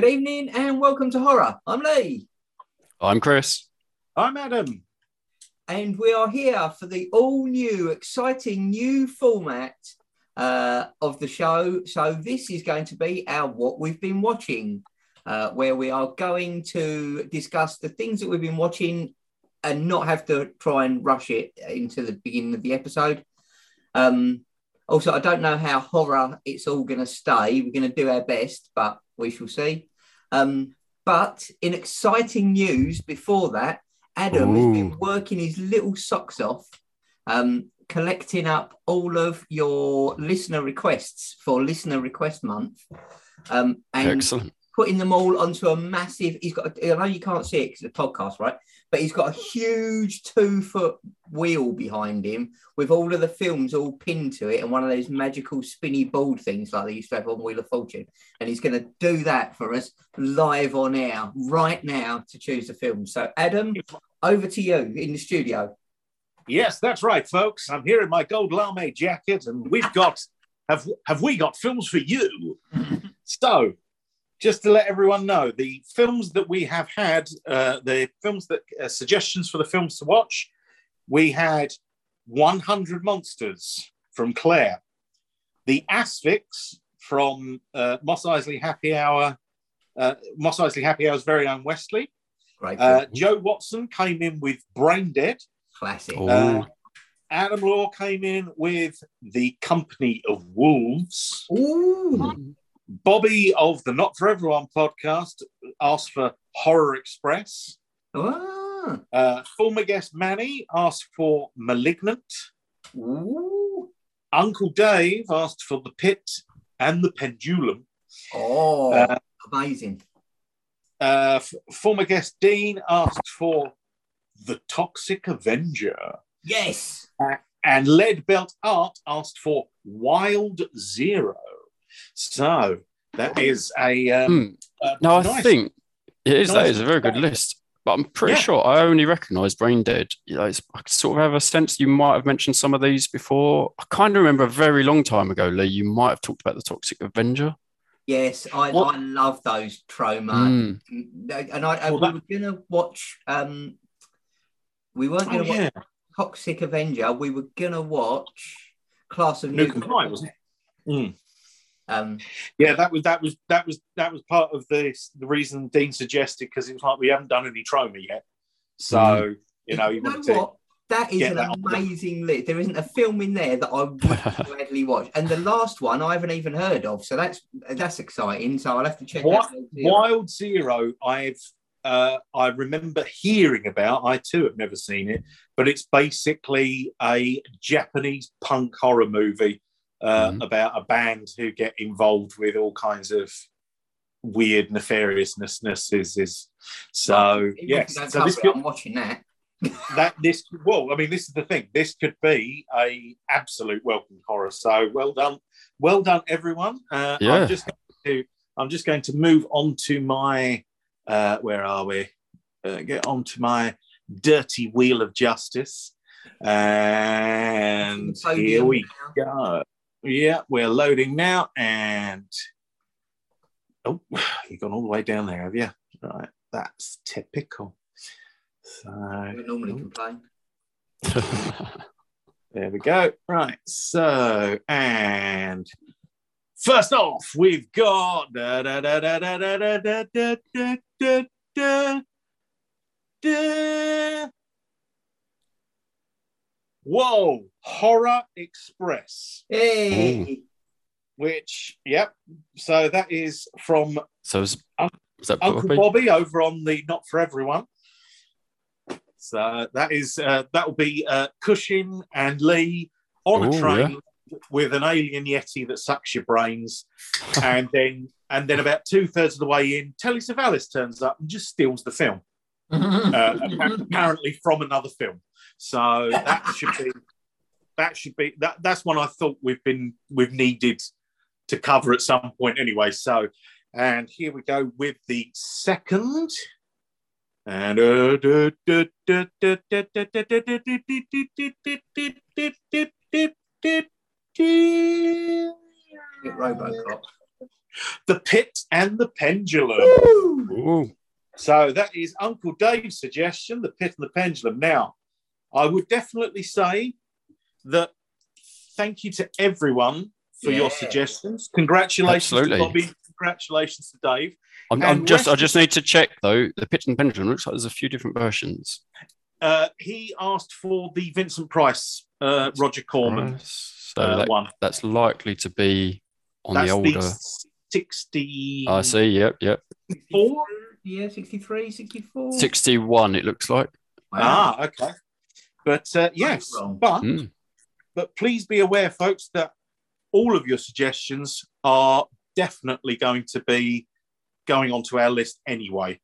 Good evening and welcome to Horror. I'm Lee. I'm Chris. I'm Adam. And we are here for the all new, exciting new format uh, of the show. So, this is going to be our What We've Been Watching, uh, where we are going to discuss the things that we've been watching and not have to try and rush it into the beginning of the episode. Um, also, I don't know how horror it's all going to stay. We're going to do our best, but we shall see. Um, but in exciting news before that, Adam has been working his little socks off, um, collecting up all of your listener requests for Listener Request Month, um, and Excellent. putting them all onto a massive. He's got. I know you can't see it because it's a podcast, right? But he's got a huge two-foot wheel behind him with all of the films all pinned to it, and one of those magical spinny board things like they used to have on Wheel of Fortune. And he's going to do that for us live on air right now to choose the film. So, Adam, over to you in the studio. Yes, that's right, folks. I'm here in my gold lame jacket, and we've got have have we got films for you? so, just to let everyone know, the films that we have had, uh, the films that uh, suggestions for the films to watch, we had 100 Monsters from Claire, The Asphyx from uh, Mos Eisley Happy Hour, uh, Mos Eisley Happy Hour's very own Wesley. Great, Uh. Joe Watson came in with Brain Dead. classic. Oh. Uh, Adam Law came in with The Company of Wolves. Ooh, Bobby of the Not For Everyone podcast asked for Horror Express. ah, Uh, former guest Manny asked for Malignant. ooh, Uncle Dave asked for The Pit and The Pendulum. oh, Uh, amazing. Uh, f- former guest Dean asked for The Toxic Avenger. Yes. And Lead Belt Art asked for Wild Zero. So that is a. Um, a No, I nice- think it is. That nice is a very good list. But I'm pretty Yeah. sure I only recognise Brain Dead. You know, it's, I sort of have a sense you might have mentioned some of these before. I kind of remember a very long time ago, Lee. You might have talked about the Toxic Avenger. Yes, I, I love those Troma. Mm. And I, and Well, we were going to watch. Um, we weren't Oh, going to yeah. watch Toxic Avenger. We were going to watch Class of Nuke and Nuke. Fire, wasn't it? Mm. Um, Yeah, that was that was that was that was part of the the reason Dean suggested because it was like we haven't done any Troma yet. So you know, you know to what? That is an that amazing list. There isn't a film in there that I would gladly watch. And the last one I haven't even heard of. So that's that's exciting. So I'll have to check What- out. Wild Zero, I've uh, I remember hearing about. I too have never seen it, but it's basically a Japanese punk horror movie uh, Mhm. about a band who get involved with all kinds of weird nefariousness. Is is so Even if yes. So this could, I'm watching that. that this well, I mean, this is the thing. This could be a absolute welcome horror. So well done, well done, everyone. Uh, Yeah. I'm just going to I'm just going to move on to my uh, where are we? Uh, get on to my dirty wheel of justice, and here we go. Yeah, we're loading now, and oh, you've gone all the way down there, have you? Right, that's typical. So We normally complain. there we go. Right. So, and first off, we've got. da, da, da, da, da, da, da, da, da, da, da, da. Whoa, Horror Express, Hey, which, yep. So that is from so is, Un- is that Uncle Bobby? Bobby over on the Not for Everyone. So that is uh, that will be uh, Cushing and Lee on a Ooh, train with an alien yeti that sucks your brains, and then and then about two thirds of the way in, Telly Savalas turns up and just steals the film, uh, apparently from another film. So that should be that should be that that's one I thought we've been we've needed to cover at some point anyway. So and here we go with the second. And Robocop. The Pit and the Pendulum. Ooh. So that is Uncle Dave's suggestion, The Pit and the Pendulum. Now, I would definitely say that thank you to everyone for your suggestions. Congratulations Absolutely. to Bobby. Congratulations to Dave. I'm, I'm just I just need to check though. The pitch and pendulum looks like there's a few different versions. Uh, he asked for the Vincent Price, uh, Roger Corman So uh, that, one. that's likely to be on That's the older. the 60. I see. Yep. Yep. Four? Yeah, 63, 64. 61. It looks like. Wow. Ah, okay. But uh, yes, but Mm. but please be aware, folks, that all of your suggestions are definitely going to be going onto our list anyway,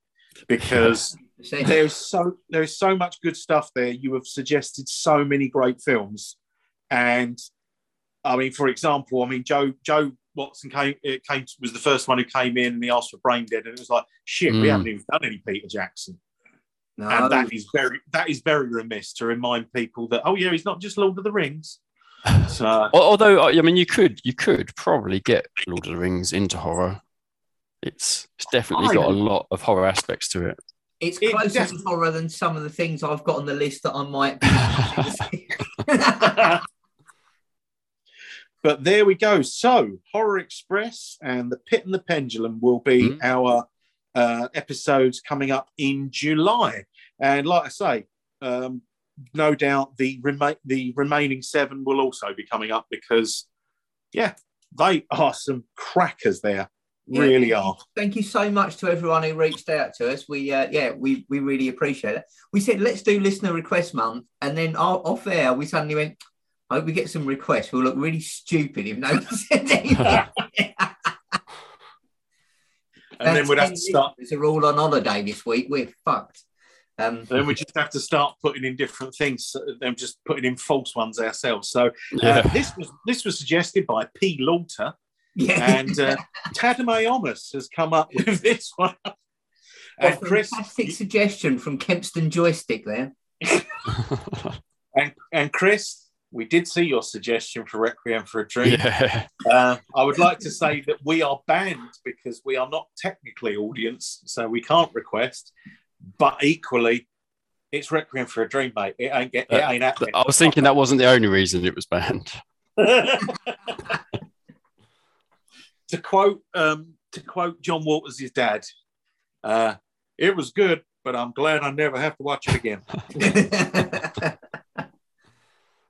because there's so there's so much good stuff there. You have suggested so many great films, and I mean, for example, I mean Joe Joe Watson came it came was the first one who came in and he asked for Brain Dead, and it was like shit, we Mm. haven't even done any Peter Jackson, No. and that is very that is very remiss to remind people that oh yeah, he's not just Lord of the Rings. So Although I mean, you could you could probably get Lord of the Rings into horror. It's it's definitely got a lot of horror aspects to it. It's It closer def- to horror than some of the things I've got on the list that I might be. But there we go. So, Horror Express and The Pit and the Pendulum will be Mhm. our uh, episodes coming up in July. And like I say, um, no doubt the rema- the remaining seven will also be coming up because, yeah, they are some crackers there. Yeah. Really are. Thank you so much to everyone who reached out to us. We, uh, yeah, we we really appreciate it. We said let's do listener request month, and then off air we suddenly went. I hope we get some requests. We'll look really stupid if no one anything. And then we'd have to start. They're all on holiday this week. We're fucked. Um, Then we just have to start putting in different things, and just putting in false ones ourselves. So uh, Yeah. this was this was suggested by P. Lauter, yeah. and uh, Tadame Omus has come up with this one. What And a Chris fantastic suggestion from Kempston Joystick there. and, and Chris, we did see your suggestion for Requiem for a Dream. yeah. Uh, I would like to say that we are banned because we are not technically audience, so we can't request. But equally, it's Requiem for a Dream, mate. It ain't get, it ain't happening. I was thinking that wasn't the only reason it was banned. to quote um, to quote John Waters' dad, uh, it was good, but I'm glad I never have to watch it again.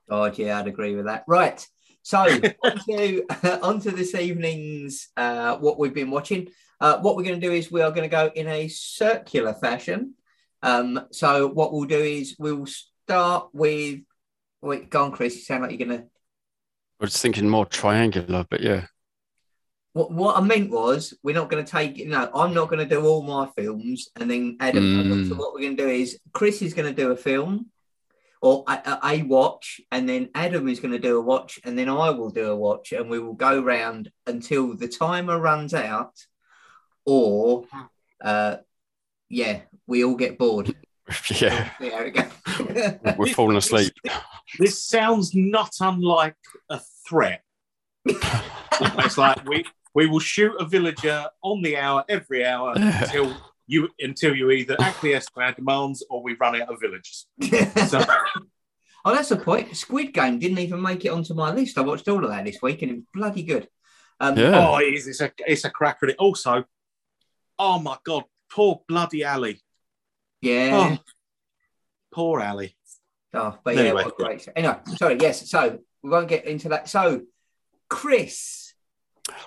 God, yeah, I'd agree with that. Right. So, on to, on to this evening's uh, what we've been watching. Uh, what we're going to do is we are going to go in a circular fashion. Um, so, what we'll do is we'll start with. Wait, go on, Chris. You sound like you're going to. I was thinking more triangular, but yeah. What, what I meant was, we're not going to take, you know, I'm not going to do all my films and then Adam. Mm. So, what we're going to do is, Chris is going to do a film or a, a, a watch, and then Adam is going to do a watch, and then I will do a watch, and we will go round until the timer runs out, or, uh, yeah, we all get bored. Yeah. There we go. We're falling asleep. This sounds not unlike a threat. it's like we we will shoot a villager on the hour every hour until you until you either acquiesce to our demands or we run out of villagers. So oh, that's the point. Squid Game didn't even make it onto my list. I watched all of that this week, and it was bloody good. Um, Yeah. oh, it is. It's a it's a cracker. It also, oh my god, poor bloody Ali. yeah. Oh, poor Ali. Oh, but yeah, Anyway. what great. show. Anyway, sorry. Yes, so we won't get into that. So, Chris,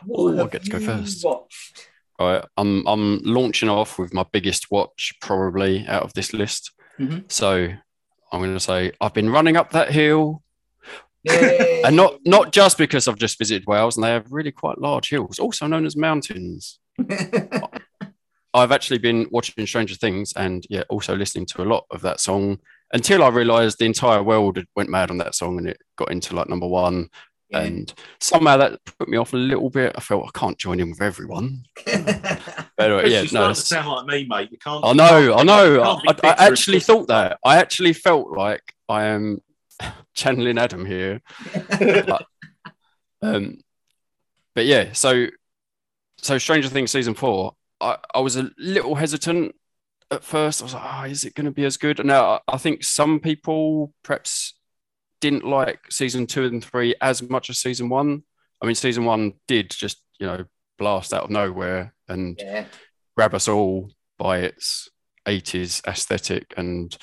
what Ooh, I have get to go first. Watched? Right, I'm I'm launching off with my biggest watch probably out of this list. Mhm. So I'm going to say I've been running up that hill, and not not just because I've just visited Wales and they have really quite large hills, also known as mountains. I've actually been watching Stranger Things and yeah, also listening to a lot of that song until I realised the entire world went mad on that song and it got into like number one. Yeah. And somehow that put me off a little bit. I felt I can't join in with everyone. But anyway, yeah, you no, to sound like me, mate. You can't. I know, I know. can't I, I actually thought that. I actually felt like I am channeling Adam here. um, but yeah, so so Stranger Things season four, I, I was a little hesitant at first. I was like, oh, is it going to be as good? And Now, I, I think some people perhaps didn't like season two and three as much as season one. I mean, season one did just, you know, blast out of nowhere and Yeah. grab us all by its 80s aesthetic and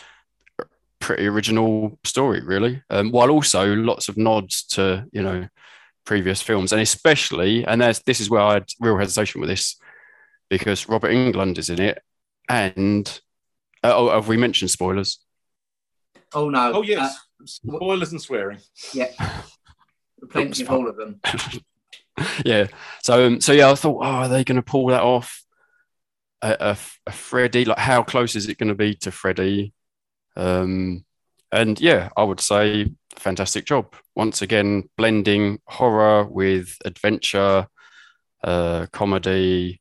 pretty original story, really. Um, while also lots of nods to, you know, previous films. And especially, and that's, this is where I had real hesitation with this because Robert Englund is in it. And, uh, oh, have we mentioned spoilers? Oh no. Oh yes, Uh, spoilers and swearing. yeah. Plenty of all of them. yeah. So, um, so yeah, I thought, oh, are they going to pull that off? A, a, a Freddy, like how close is it going to be to Freddy? Um, and yeah, I would say fantastic job. Once again, blending horror with adventure, uh, comedy,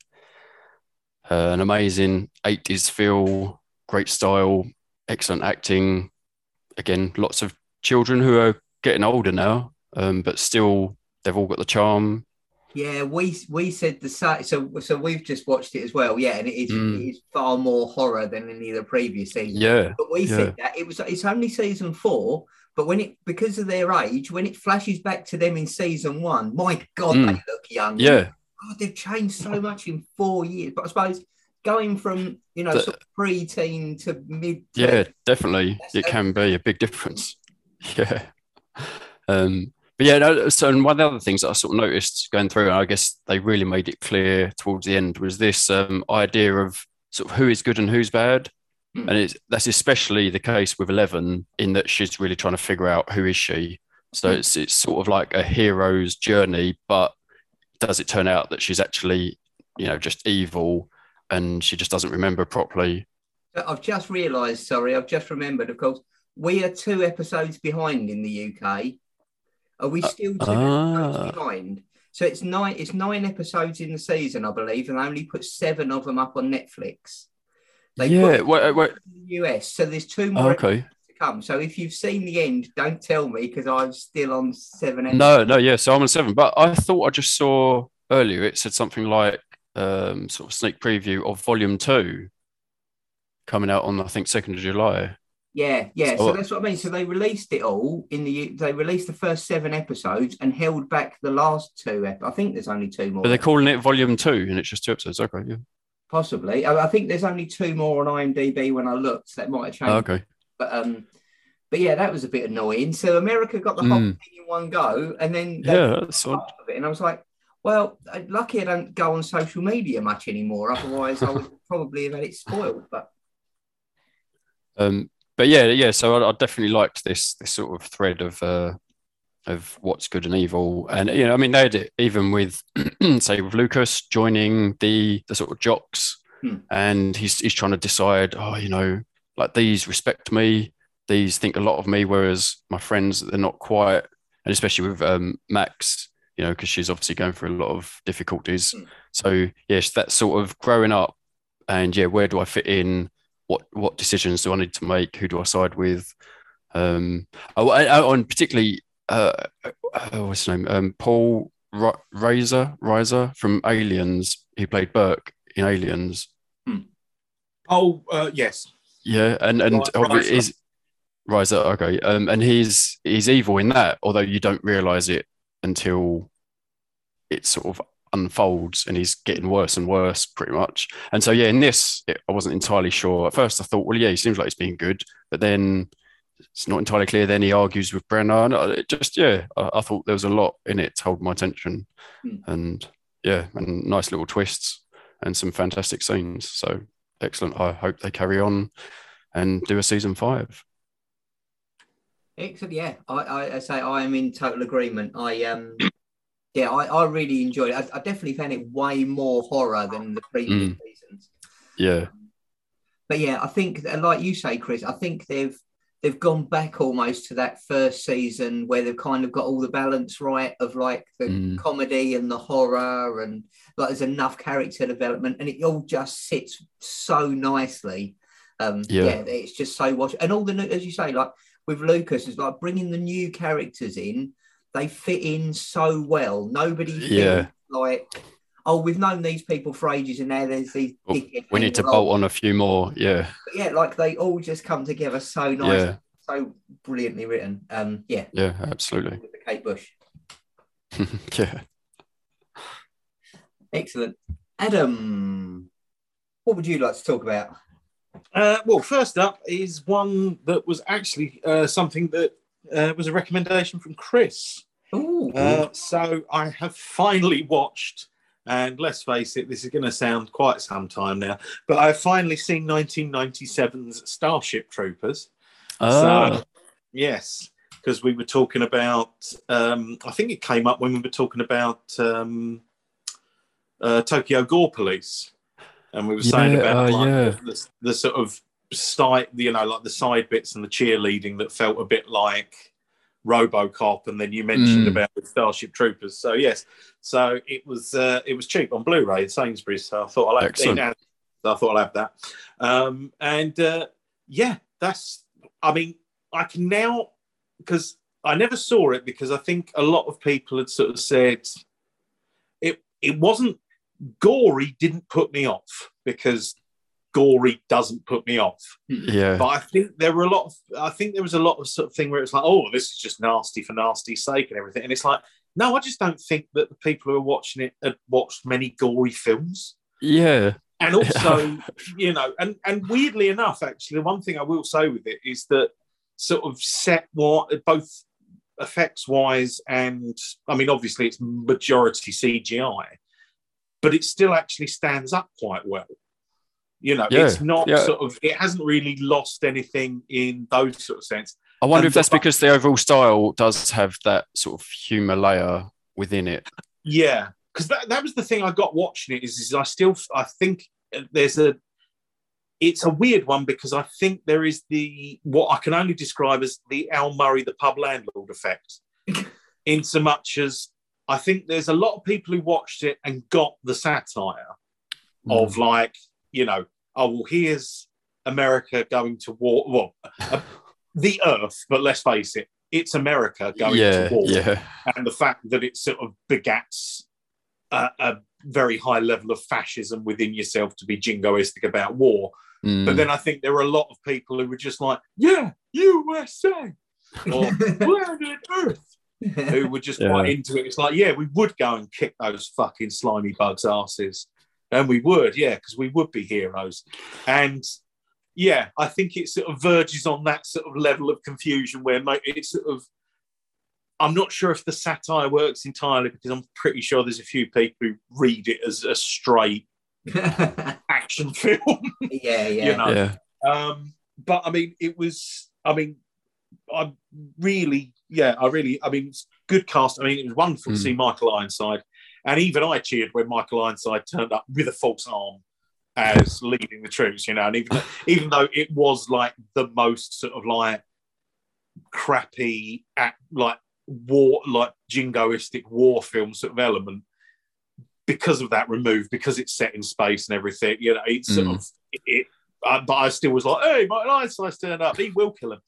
uh, an amazing 80s feel, great style, excellent acting. Again, lots of children who are getting older now, um, but still they've all got the charm. Yeah, we we said the same. So so we've just watched it as well. Yeah, and it is, Mm. it is far more horror than any of the previous seasons. Yeah, But we Yeah. said that it was it's only season four. But when it because of their age, when it flashes back to them in season one, my God, Mm. they look young. yeah, God, they've changed so much in four years. But I suppose going from you know The- sort of pre-teen to mid, yeah, definitely. That's- It can be a big difference. Yeah. Um, but yeah, no, so and one of the other things that I sort of noticed going through, and I guess they really made it clear towards the end, was this um, idea of sort of who is good and who's bad. Hmm. And it's, that's especially the case with Eleven, in that she's really trying to figure out who is she. So Hmm. it's it's sort of like a hero's journey, but does it turn out that she's actually, you know, just evil and she just doesn't remember properly? I've just realised. Sorry, I've just remembered. Of course, we are two episodes behind in the UK. Are we still two ah. episodes behind? So it's nine. It's nine episodes in the season, I believe, and they only put seven of them up on Netflix. They Yeah, wait, wait. in the US, so there's two more okay. to come. So if you've seen the end, don't tell me because I'm still on seven. episodes. No, no, yeah. So I'm on seven, but I thought I just saw earlier it said something like um, sort of sneak preview of volume two coming out on I think second of July. Yeah, yeah. So- So that's what I mean. So they released it all in the. They released the first seven episodes and held back the last two. Ep- I think there's only two more. But they're calling it volume two, and it's just two episodes. Okay, yeah. Possibly. I, I think there's only two more on IMDb when I looked. So that might have changed. Oh, okay. But um, but yeah, that was a bit annoying. So America got the whole thing in one go, and then they Yeah, that's cut odd. half of it, and I was like, well, lucky I don't go on social media much anymore. Otherwise, I would probably have had it spoiled. But Um, but yeah, yeah. So I, I definitely liked this this sort of thread of uh, of what's good and evil, and you know, I mean, they had it even with say with Lucas joining the the sort of jocks, Hmm. and he's he's trying to decide, oh, you know, like these respect me, these think a lot of me, whereas my friends they're not quite, and especially with um, Max, you know, because she's obviously going through a lot of difficulties. Hmm. So yes, that sort of growing up, and yeah, where do I fit in? what what decisions do I need to make? Who do I side with? Um, oh, and particularly, uh, uh, what's his name? Um, Paul Ra- Razor, Reiser from Aliens. He played Burke in Aliens. Oh uh, yes, Yeah, and and Ri- obvi- Reiser. is Reiser. Okay, um, and he's he's evil in that, although you don't realize it until it sort of unfolds and he's getting worse and worse pretty much. And so yeah in this it, i wasn't entirely sure. At first i thought well yeah he seems like he's being good but then it's not entirely clear. Then he argues with brenner and it just yeah I, I thought there was a lot in it to hold my attention. Hmm. and yeah and nice little twists and some fantastic scenes. So excellent. I hope they carry on and do a season five Excellent. Yeah, I, I, I say I am in total agreement. I um, yeah, I, I really enjoyed it. I, I definitely found it way more horror than the previous Mm. seasons. yeah But yeah, I think like you say, Chris, I think they've they've gone back almost to that first season where they've kind of got all the balance right of like the Mm. comedy and the horror and like there's enough character development and it all just sits so nicely. Um, Yeah. yeah. it's just so watch and all the new, as you say, like with Lucas, is like bringing the new characters in. They fit in so well. Nobody Yeah. like oh, we've known these people for ages, and now there's these. Well, We need to hanging bolt on a few more. Yeah. But yeah, like they all just come together so nice, Yeah. so brilliantly written. Um, yeah, Yeah. Absolutely. with the Kate Bush, yeah. excellent. Adam, what would you like to talk about? Uh, well, first up is one that was actually uh, something that uh, was a recommendation from Chris. Uh, so I have finally watched, and let's face it, this is going to sound quite some time now, but I've finally seen 1997's Starship Troopers. Ah, So, yes, because we were talking about, um, I think it came up when we were talking about um, uh, Tokyo Gore Police. And we were saying Yeah, about uh, like, yeah. the, the sort of side, you know, like the side bits and the cheerleading that felt a bit like RoboCop. And then you mentioned Mm. about the Starship Troopers. So yes, so it was uh, it was cheap on Blu-ray at Sainsbury's. So I thought I'll have, Excellent. I thought I'll have that. Um, and uh, yeah, that's. I mean, I can now because I never saw it because I think a lot of people had sort of said it. It wasn't gory. Didn't put me off because gory doesn't put me off. Hmm. yeah. But I think there were a lot of. I think there was a lot of sort of thing where it's like, oh, this is just nasty for nasty's sake and everything. And it's like, no, I just don't think that the people who are watching it had watched many gory films Yeah. and also you know and and weirdly enough actually the one thing i will say with it is that sort of set what both effects wise and i mean obviously it's majority cgi but it still actually stands up quite well you know Yeah, it's not yeah. sort of it hasn't really lost anything in those sort of sense I wonder And if that's the- because the overall style does have that sort of humor layer within it. Yeah, because that, that was the thing I got watching it is, is I still I think there's a it's a weird one because I think there is the what I can only describe as the Al Murray the pub landlord effect, in so much as I think there's a lot of people who watched it and got the satire of like you know oh well here's America going to war well uh, the Earth but let's face it it's America going yeah, to war yeah, and the fact that it sort of begats a, a very high level of fascism within yourself to be jingoistic about war. Mm. But then I think there are a lot of people who were just like, yeah, USA or planet Earth, who were just Yeah. quite into it. It's like, yeah, we would go and kick those fucking slimy bugs' asses. And we would, yeah, because we would be heroes. And yeah, I think it sort of verges on that sort of level of confusion where it's sort of I'm not sure if the satire works entirely because I'm pretty sure there's a few people who read it as a straight action film. yeah, yeah. You know. yeah, Um, but I mean, it was. I mean, I really, yeah, I really. I mean, it's good cast. I mean, it was wonderful to Mm. see Michael Ironside, and even I cheered when Michael Ironside turned up with a false arm as leading the troops. You know, and even even though it was like the most sort of like crappy, at like war, like jingoistic war film sort of element. Because of that remove, because it's set in space and everything, you know, it's sort Mm. of it, uh, but I still was like, "Hey, Michael Ironside's turned up. He will kill him,"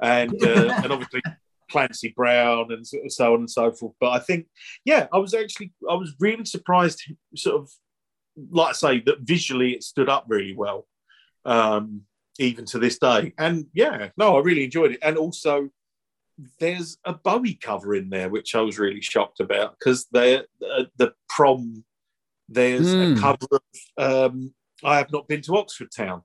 and uh, and obviously Clancy Brown and so, on and so forth. But I think, yeah, I was actually I was really surprised, sort of like I say, that visually it stood up really well, um, even to this day. And yeah, no, I really enjoyed it. And also, there's a Bowie cover in there, which I was really shocked about because they uh, the prom. There's Hmm. a cover of um, I have not been to Oxford Town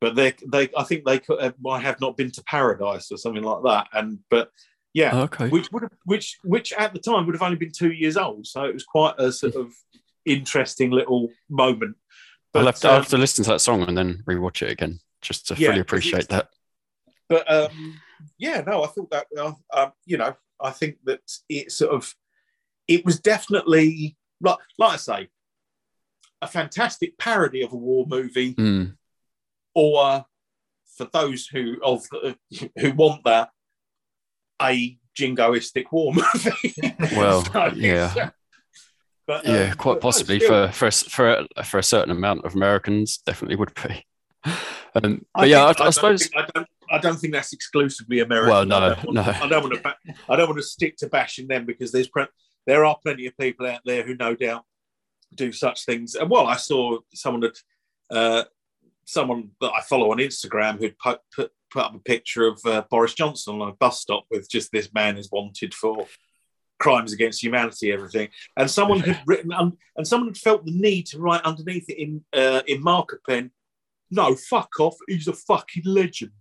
but they they I think they could have, I have not been to paradise or something like that and but yeah okay. which would have, which which at the time would have only been two years old so it was quite a sort of interesting little moment I'll but have, to, I'll um, have to listen to that song and then rewatch it again just to Yeah, fully 'cause appreciate that. but um yeah no I thought that uh, um, you know I think that it sort of it was definitely like like I say a fantastic parody of a war movie Mm. Or for those who of who want that a jingoistic war movie. Well, So yeah. uh, but, Yeah, um, quite possibly for for for a, for a certain amount of Americans, definitely would be. Um, I but yeah, I, think- I don't suppose. think- I don't. I don't think that's exclusively American. Well, no, I don't want, no. I don't want to. Ba- I don't want to stick to bashing them because there's pre- there are plenty of people out there who no doubt do such things. And well, I saw someone that uh, someone that I follow on Instagram who'd put put, put up a picture of uh, Boris Johnson on a bus stop with just this man is wanted for crimes against humanity, everything. And someone had written, um, and someone had felt the need to write underneath it in uh, in marker pen, "No, fuck off. He's a fucking legend."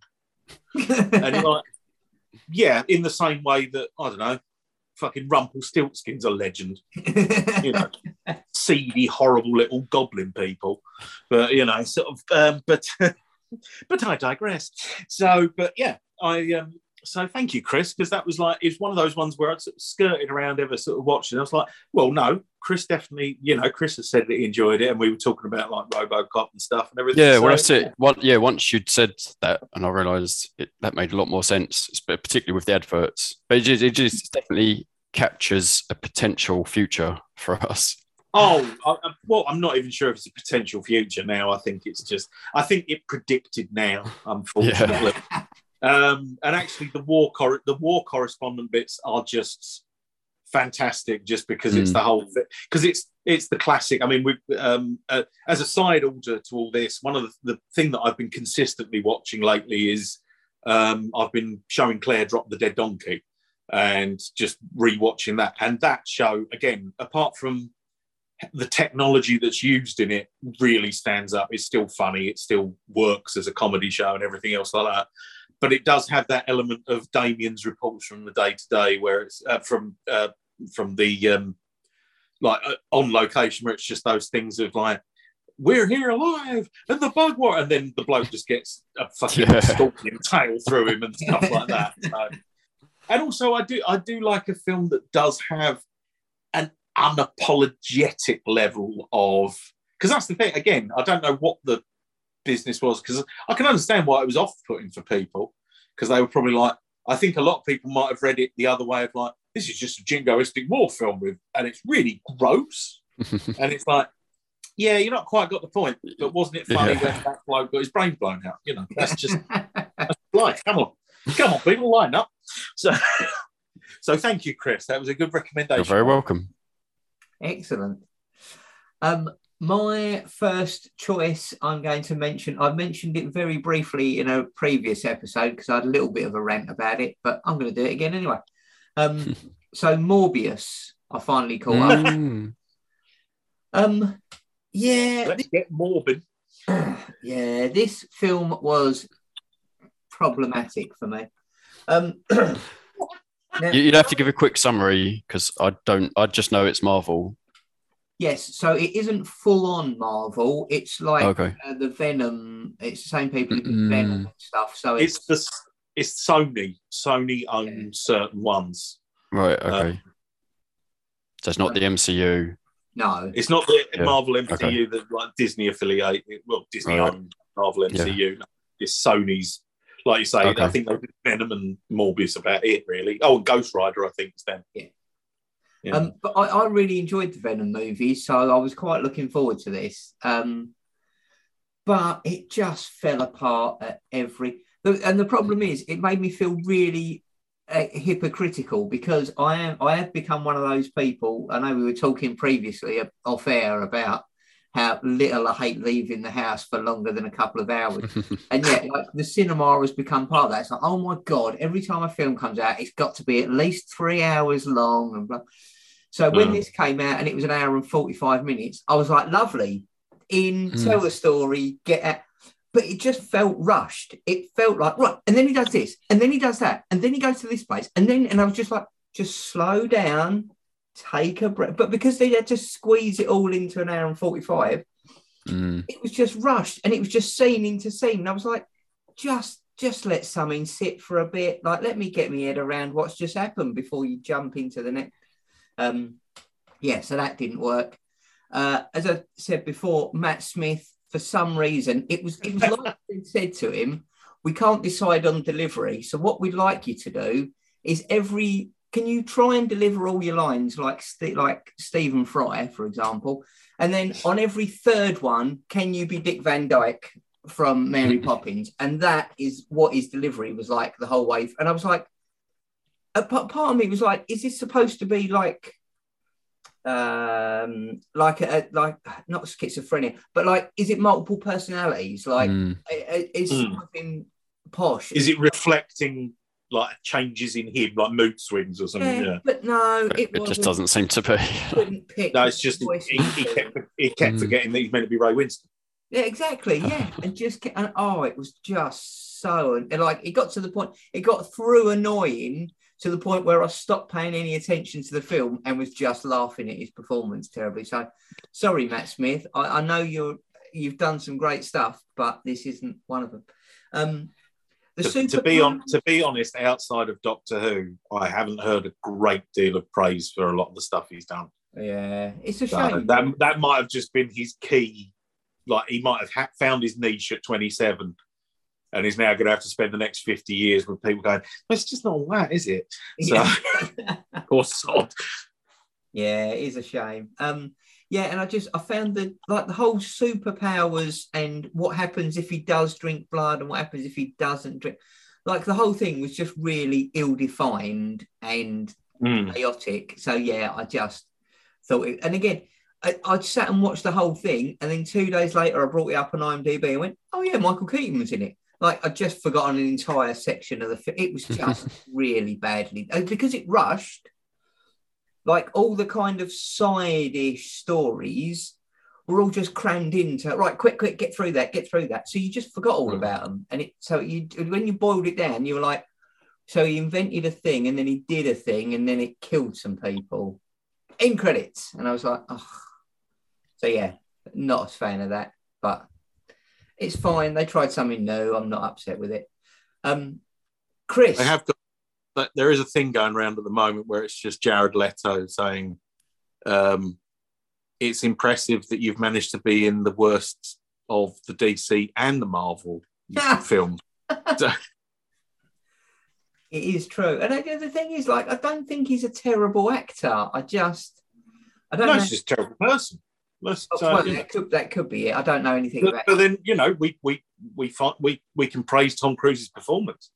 and like, yeah, in the same way that I don't know, fucking Rumpelstiltskin's a legend. you know, seedy, horrible little goblin people. But you know, sort of. Um, but but I digress. So, but yeah, I um, so thank you, Chris, because that was like it's one of those ones where I sort of skirted around ever sort of watching. I was like, well, no, Chris definitely, you know, Chris has said that he enjoyed it, and we were talking about like RoboCop and stuff and everything. Yeah, so, well, that's it. One, yeah, once you'd said that, and I realised it, that made a lot more sense, particularly with the adverts. But it just, it just definitely captures a potential future for us. Oh, I, well, I'm not even sure if it's a potential future now. I think it's just, I think it predicted now, unfortunately. Yeah. Um, and actually, the war cor- the war correspondent bits are just fantastic, just because mm. it's the whole thing, because it's it's the classic. I mean, we um, uh, as a side order to all this, one of the, the thing that I've been consistently watching lately is um, I've been showing Claire drop the dead donkey and just rewatching that. And that show again, apart from the technology that's used in it really stands up. It's still funny. It still works as a comedy show and everything else like that but it does have that element of Damien's reports from the day to day, where it's uh, from uh, from the um, like uh, on location, where it's just those things of like we're here alive and the bug war, and then the bloke just gets a fucking yeah. scorpion tail through him and stuff like that. So. And also, I do I do like a film that does have unapologetic level of because that's the thing. Again, I don't know what the business was because I can understand why it was off putting for people because they were probably like, I think a lot of people might have read it the other way of like, this is just a jingoistic war film with, and it's really gross. and it's like, yeah, you're not quite got the point, but wasn't it funny yeah. when that bloke got his brain blown out? You know, that's just that's life. Come on, come on, people, line up. So, so thank you, Chris. That was a good recommendation. You're very welcome. Excellent. Um, my first choice, I'm going to mention, I mentioned it very briefly in a previous episode because I had a little bit of a rant about it, but I'm going to do it again anyway. Um, so, Morbius, I finally caught up. Mm. Um, yeah. Let's get morbid. Yeah, this film was problematic for me. Um, now, You'd have to give a quick summary because I don't, I just know it's Marvel Yes, so it isn't full on Marvel. It's like okay. uh, the Venom. It's the same people who do Venom and stuff. So it's, it's the it's Sony. Sony owns yeah. certain ones. Right. Okay. Um, so it's not the MCU. No, it's not the yeah. Marvel MCU okay. that like Disney affiliate. Well, Disney right. owned Marvel MCU. Yeah. It's Sony's. Like you say, okay. I think they did Venom and Morbius about it really. Oh, and Ghost Rider, I think it's them. Yeah. Yeah. Um, but I, I, really enjoyed the Venom movie, so I was quite looking forward to this. Um, but it just fell apart at every. And the problem is, it made me feel really uh, hypocritical because I am. I have become one of those people. I know we were talking previously off air about how little I hate leaving the house for longer than a couple of hours. and yet, like the cinema has become part of that. It's like, oh my God, every time a film comes out, it's got to be at least three hours long. And blah. So when mm. this came out and it was an hour and 45 minutes, I was like, lovely. In, mm. tell the story, get out. But it just felt rushed. It felt like, right. And then he does this, and then he does that, and then he goes to this place. And then, and I was just like, just slow down, take a breath. But because they had to squeeze it all into an hour and 45, mm. it was just rushed and it was just scene into scene. And I was like, just just let something sit for a bit. Like, let me get my head around what's just happened before you jump into the next. Um, yeah, so that didn't work. Uh, as I said before, Matt Smith, for some reason, it was it was like said to him, we can't decide on delivery. So what we'd like you to do is every can you try and deliver all your lines like like Stephen Fry, for example, and then on every third one, can you be Dick Van Dyke from Mary Poppins? And that is what his delivery was like the whole way. And I was like, a part of me was like, is this supposed to be like um like a, like not schizophrenia but like is it multiple personalities like Mm. i- i- is Mm. something posh Is it reflecting like changes in him, like mood swings or something? yeah, Yeah. but no it, it just doesn't seem to be. couldn't pick No, it's just he, he kept them. he kept Mm. forgetting that he's meant to be Ray Winstone. yeah exactly yeah and just ke- and oh it was just so and like it got to the point it got through annoying to the point where I stopped paying any attention to the film and was just laughing at his performance terribly. So, sorry, Matt Smith. I, I know you're you've done some great stuff, but this isn't one of them. Um, the To, to be on to be honest, outside of Doctor Who, I haven't heard a great deal of praise for a lot of the stuff he's done. yeah, it's a So shame. that that might have just been his key. Like he might have ha- found his niche at 27, and he's now going to have to spend the next 50 years with people going, "It's just not all that, is it?" So, yeah. or sod. Yeah, it is a shame. Um, yeah, and I just I found that like the whole superpowers and what happens if he does drink blood and what happens if he doesn't drink, like the whole thing was just really ill-defined and Mm. chaotic. So yeah, I just thought it. And again, I, I sat and watched the whole thing, and then two days later, I brought it up on IMDb and went, "Oh yeah, Michael Keaton was in it." Like I'd just forgotten an entire section of the film. It was just really badly uh, because it rushed. Like all the kind of side-ish stories were all just crammed into right. Quick, quick, get through that, get through that. So you just forgot all Mm. about them, and it. So you when you boiled it down, you were like, so he invented a thing, and then he did a thing, and then it killed some people. In credits, and I was like, oh. So yeah, not a fan of that, but it's fine. They tried something new. I'm not upset with it. Um, Chris, They have got. But there is a thing going around at the moment where it's just Jared Leto saying, um, "It's impressive that you've managed to be in the worst of the DC and the Marvel films." it is true, and I, the thing is, like, I don't think he's a terrible actor. I just, I don't No, know. he's just a terrible person. Let's. Oh, uh, that could that could be it. I don't know anything but, about. but then you know we we we find, we we can praise Tom Cruise's performance.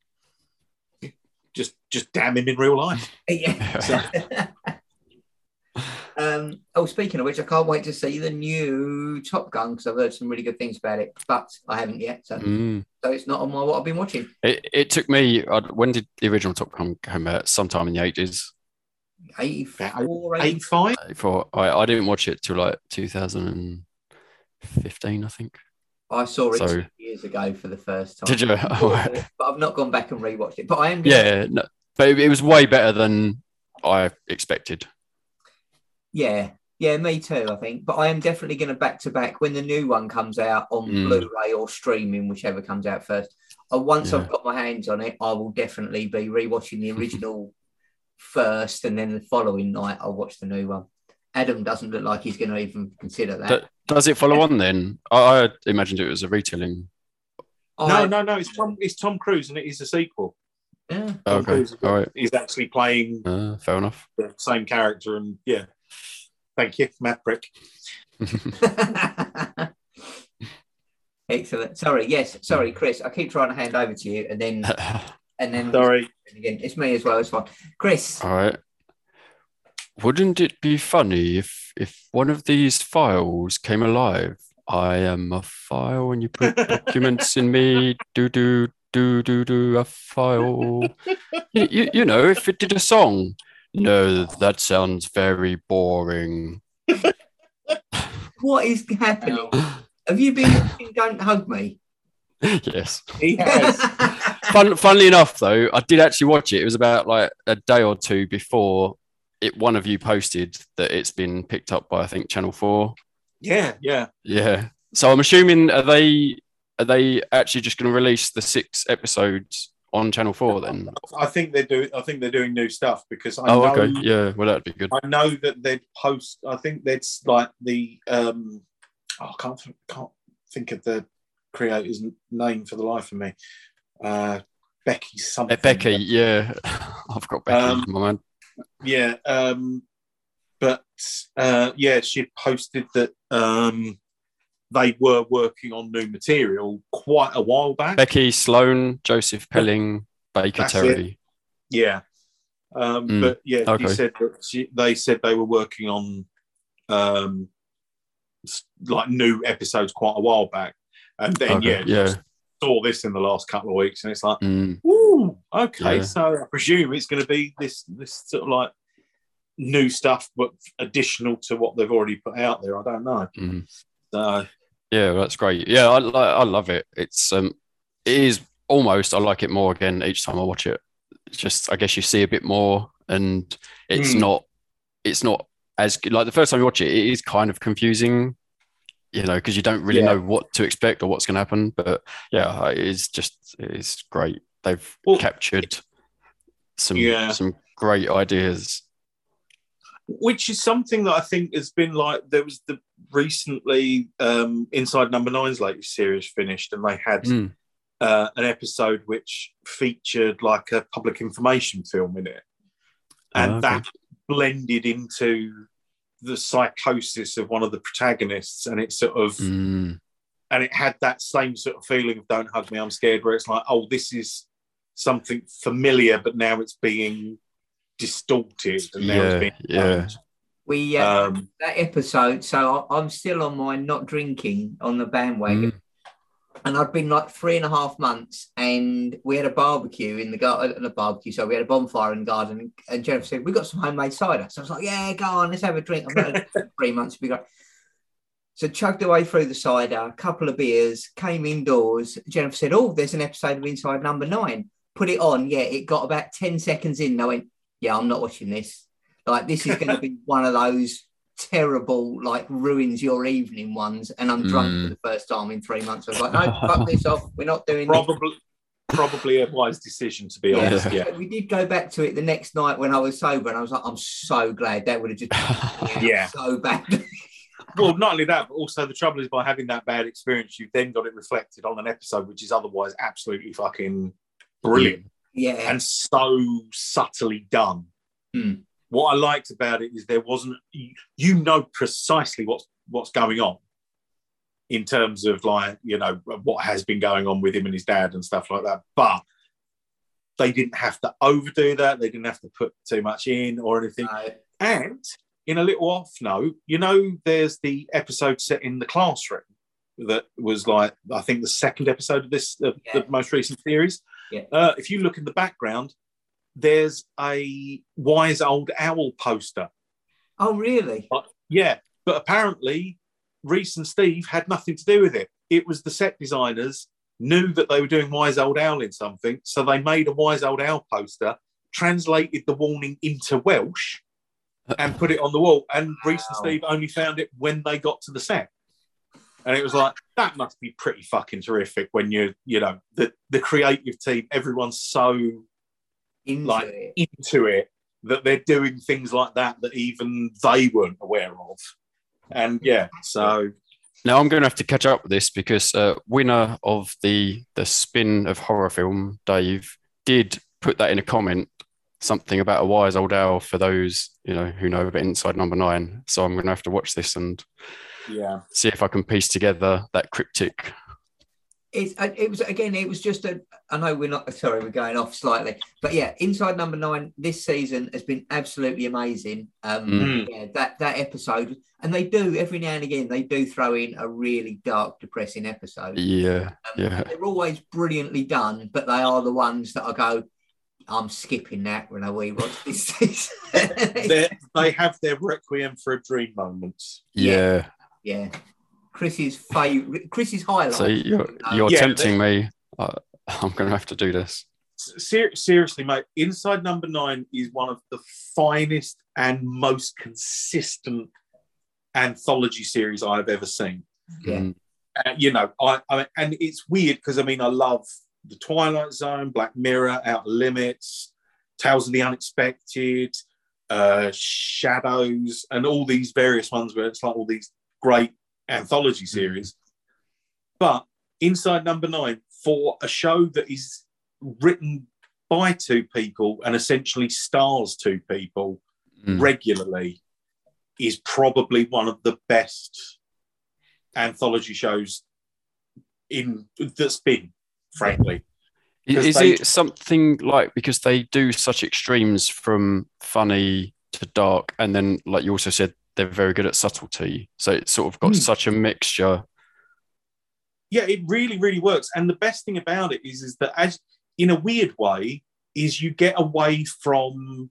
Just just damn him in real life. Yeah. um, oh, speaking of which, I can't wait to see the new Top Gun because I've heard some really good things about it, but I haven't yet. So, Mm. so it's not on my what I've been watching. It, it took me. I, when did the original Top Gun come out? Sometime in the eighties. 84, Eight five. For I, I didn't watch it till like 2015, I think. I saw it So- two years ago for the first time. Did you? Oh. But I've not gone back and rewatched it. But I am. Gonna, yeah, no, but it, it was way better than I expected. Yeah. Yeah, me too, I think. But I am definitely going to back to back when the new one comes out on Mm. Blu ray or streaming, whichever comes out first. Uh, once Yeah. I've got my hands on it, I will definitely be rewatching the original first, and then the following night, I'll watch the new one. Adam doesn't look like he's going to even consider that. Do- Does it follow on then? I, I imagined it was a retelling. I- No, no, no. It's Tom. It's Tom Cruise, and it is a sequel. Yeah. Tom Okay, Cruise all right, He's actually playing uh, fair enough. the same character, and yeah. Thank you, Matt Brick. Excellent. Sorry. Yes. Sorry, Chris. I keep trying to hand over to you, and then and then Sorry. again, it's me as well. It's fine. Chris. All right. Wouldn't it be funny if if one of these files came alive? I am a file, and you put documents in me. Do do do do do a file. You, you, you know, if it did a song. No, that sounds very boring. What is happening? Have you been watching Don't Hug Me? yes. He has. Fun, funnily enough, though, I did actually watch it. It was about like a day or two before it. One of you posted that it's been picked up by I think Channel Four. yeah, yeah. Yeah. So I'm assuming are they are they actually just going to release the six episodes on Channel Four then? I think they're doing. I think they're doing new stuff because I Oh, know. okay. Yeah. Well, that'd be good. I know that they'd post. I think that's like the. um oh, I can't can't think of the creator's name for the life of me. Uh, Becky something. Becky. Yeah. I've got Becky. Um, my man. Yeah. Um, but uh, yeah, she posted that um, they were working on new material quite a while back. Becky Sloan, Joseph Pelling, Baker That's Terry. Yeah. Um, Mm, But yeah, okay. said that she, they said they were working on um, like new episodes quite a while back, and then Okay, yeah, yeah. Saw this in the last couple of weeks, and it's like, Mm, ooh, okay. Yeah. So I presume it's going to be this this sort of like new stuff, but additional to what they've already put out there. I don't know. mm. So Yeah, that's great. Yeah, I I love it. It's um, it is almost I like it more again each time I watch it. It's just I guess you see a bit more, and it's Hmm. not it's not as good. Like the first time you watch it, it is kind of confusing, you know, because you don't really Yeah. know what to expect or what's going to happen. But yeah, it is just it is great. They've Well, captured some Yeah. some great ideas. which is something that I think has been like there was the recently um, Inside Number Nine's latest series finished, and they had Mm. uh, an episode which featured like a public information film in it, and Oh, okay. that blended into the psychosis of one of the protagonists, and it sort of Mm. and it had that same sort of feeling of "Don't hug me, I'm scared," where it's like, oh, this is something familiar, but now it's being distorted, and now Yeah, it's being yeah. changed. We uh, Um, that episode. So I, I'm still on my not drinking on the bandwagon, and I'd been like three and a half months, and we had a barbecue in the garden. Uh, a barbecue, so we had a bonfire in the garden. And Jennifer said, "We got some homemade cider." So I was like, "Yeah, go on, let's have a drink." I've had three months. We got so chugged away through the cider, a couple of beers, came indoors. Jennifer said, "Oh, there's an episode of Inside Number Nine. Put it on." Yeah, it got about ten seconds in. I went, "Yeah, I'm not watching this. Like, this is going to be one of those." Terrible like ruins your evening ones and I'm drunk Mm. for the first time in three months. I was like, no, fuck this off. We're not doing this. probably probably a wise decision to be Yeah. honest. Yeah. We did go back to it the next night when I was sober, and I was like, I'm so glad that would have just Yeah. so bad. Well, not only that, but also the trouble is by having that bad experience, you've then got it reflected on an episode which is otherwise absolutely fucking brilliant yeah, and so subtly done. Hmm. What I liked about it is there wasn't you, know precisely what's what's going on in terms of like you know what has been going on with him and his dad and stuff like that, but they didn't have to overdo that. They didn't have to put too much in or anything. No. And in a little off note, you know, there's the episode set in the classroom that was like, I think the second episode of this, of Yeah. the most recent series. Yeah. Uh, if you look in the background, there's a wise old owl poster. oh really? Yeah, but apparently Reece and Steve had nothing to do with it. It was the set designers knew that they were doing wise old owl in something, so they made a wise old owl poster, translated the warning into Welsh, and put it on the wall. And Reece and Steve only found it when they got to the set. And it was like that must be pretty fucking terrific when you're, you know the the creative team everyone's so Into like it. into it that they're doing things like that that even they weren't aware of. And yeah, so Now I'm going to have to catch up with this because uh, winner of the the spin of horror film, Dave, did put that in a comment, something about a wise old owl for those you know who know about Inside Number Nine. So I'm going to have to watch this and yeah, see if I can piece together that cryptic. It's, uh, it was again. It was just a. I know we're not. Sorry, we're going off slightly, but yeah, Inside Number Nine this season has been absolutely amazing. Um, Mm. Yeah, that that episode, and they do every now and again. They do throw in a really dark, depressing episode. Yeah, Um, yeah. They're always brilliantly done, but they are the ones that I go. I'm skipping that when I rewatch this season. they they have their requiem for a dream moments. yeah. yeah, Chris's favorite. Chris's highlight. So you're Uh, you're Yeah, tempting me. Uh, I'm going to have to do this. Ser- seriously, mate, Inside Number Nine is one of the finest and most consistent anthology series I've ever seen. Yeah. Mm, Uh, you know, I, I and it's weird because I mean I love the Twilight Zone, Black Mirror, Outer Limits, Tales of the Unexpected, uh, Shadows, and all these various ones where it's like all these great anthology series. But Inside Number Nine, for a show that is written by two people and essentially stars two people mm. regularly, is probably one of the best anthology shows in that's been, frankly. Is they- it something like because they do such extremes from funny to dark, and then like you also said, they're very good at subtlety. So it's sort of got Mm. such a mixture. yeah, it really, really works. And the best thing about it is, is that as in a weird way, is you get away from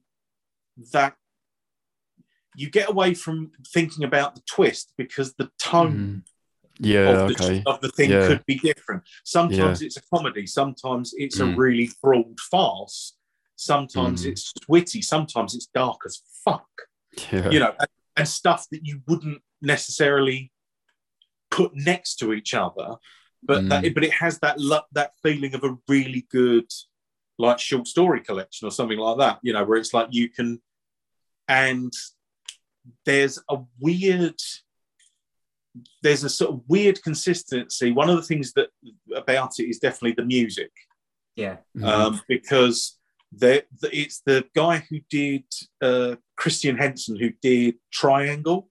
that. You get away from thinking about the twist because the tone Mm. Yeah, of, the, okay. of the thing Yeah. could be different. Sometimes it's a comedy, sometimes it's a Mm. really thrilled farce, sometimes Mm. it's witty, sometimes it's dark as fuck. Yeah. You know, and, and stuff that you wouldn't necessarily put next to each other, but that Mm. but it has that lo- that feeling of a really good like short story collection or something like that. You know, where it's like you can and there's a weird there's a sort of weird consistency. One of the things that about it is definitely the music, Yeah. Mhm. um, because the, the, it's the guy who did uh, Christian Henson who did Triangle,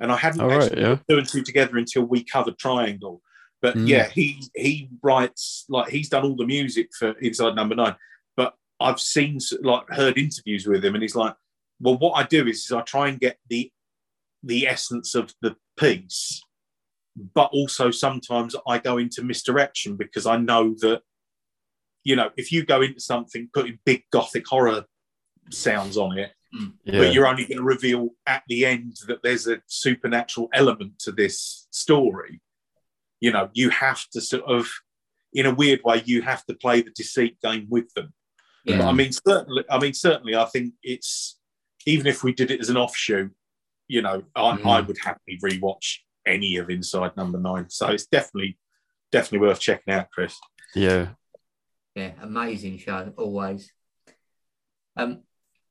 and I hadn't All right, actually yeah. put two and two together until we covered Triangle. But Mm. yeah, he he writes like he's done all the music for Inside Number Nine. But I've seen like heard interviews with him, and he's like, "Well, what I do is, is I try and get the the essence of the piece, but also sometimes I go into misdirection because I know that you know if you go into something putting big gothic horror sounds on it, yeah. but you're only going to reveal at the end that there's a supernatural element to this story. You know, you have to sort of, in a weird way, you have to play the deceit game with them. Yeah. But I mean, certainly, I mean, certainly, I think it's even if we did it as an offshoot, you know, I, Mm. I would happily rewatch any of Inside Number Nine. So it's definitely, definitely worth checking out, Chris. yeah. Yeah, amazing show, always. Um,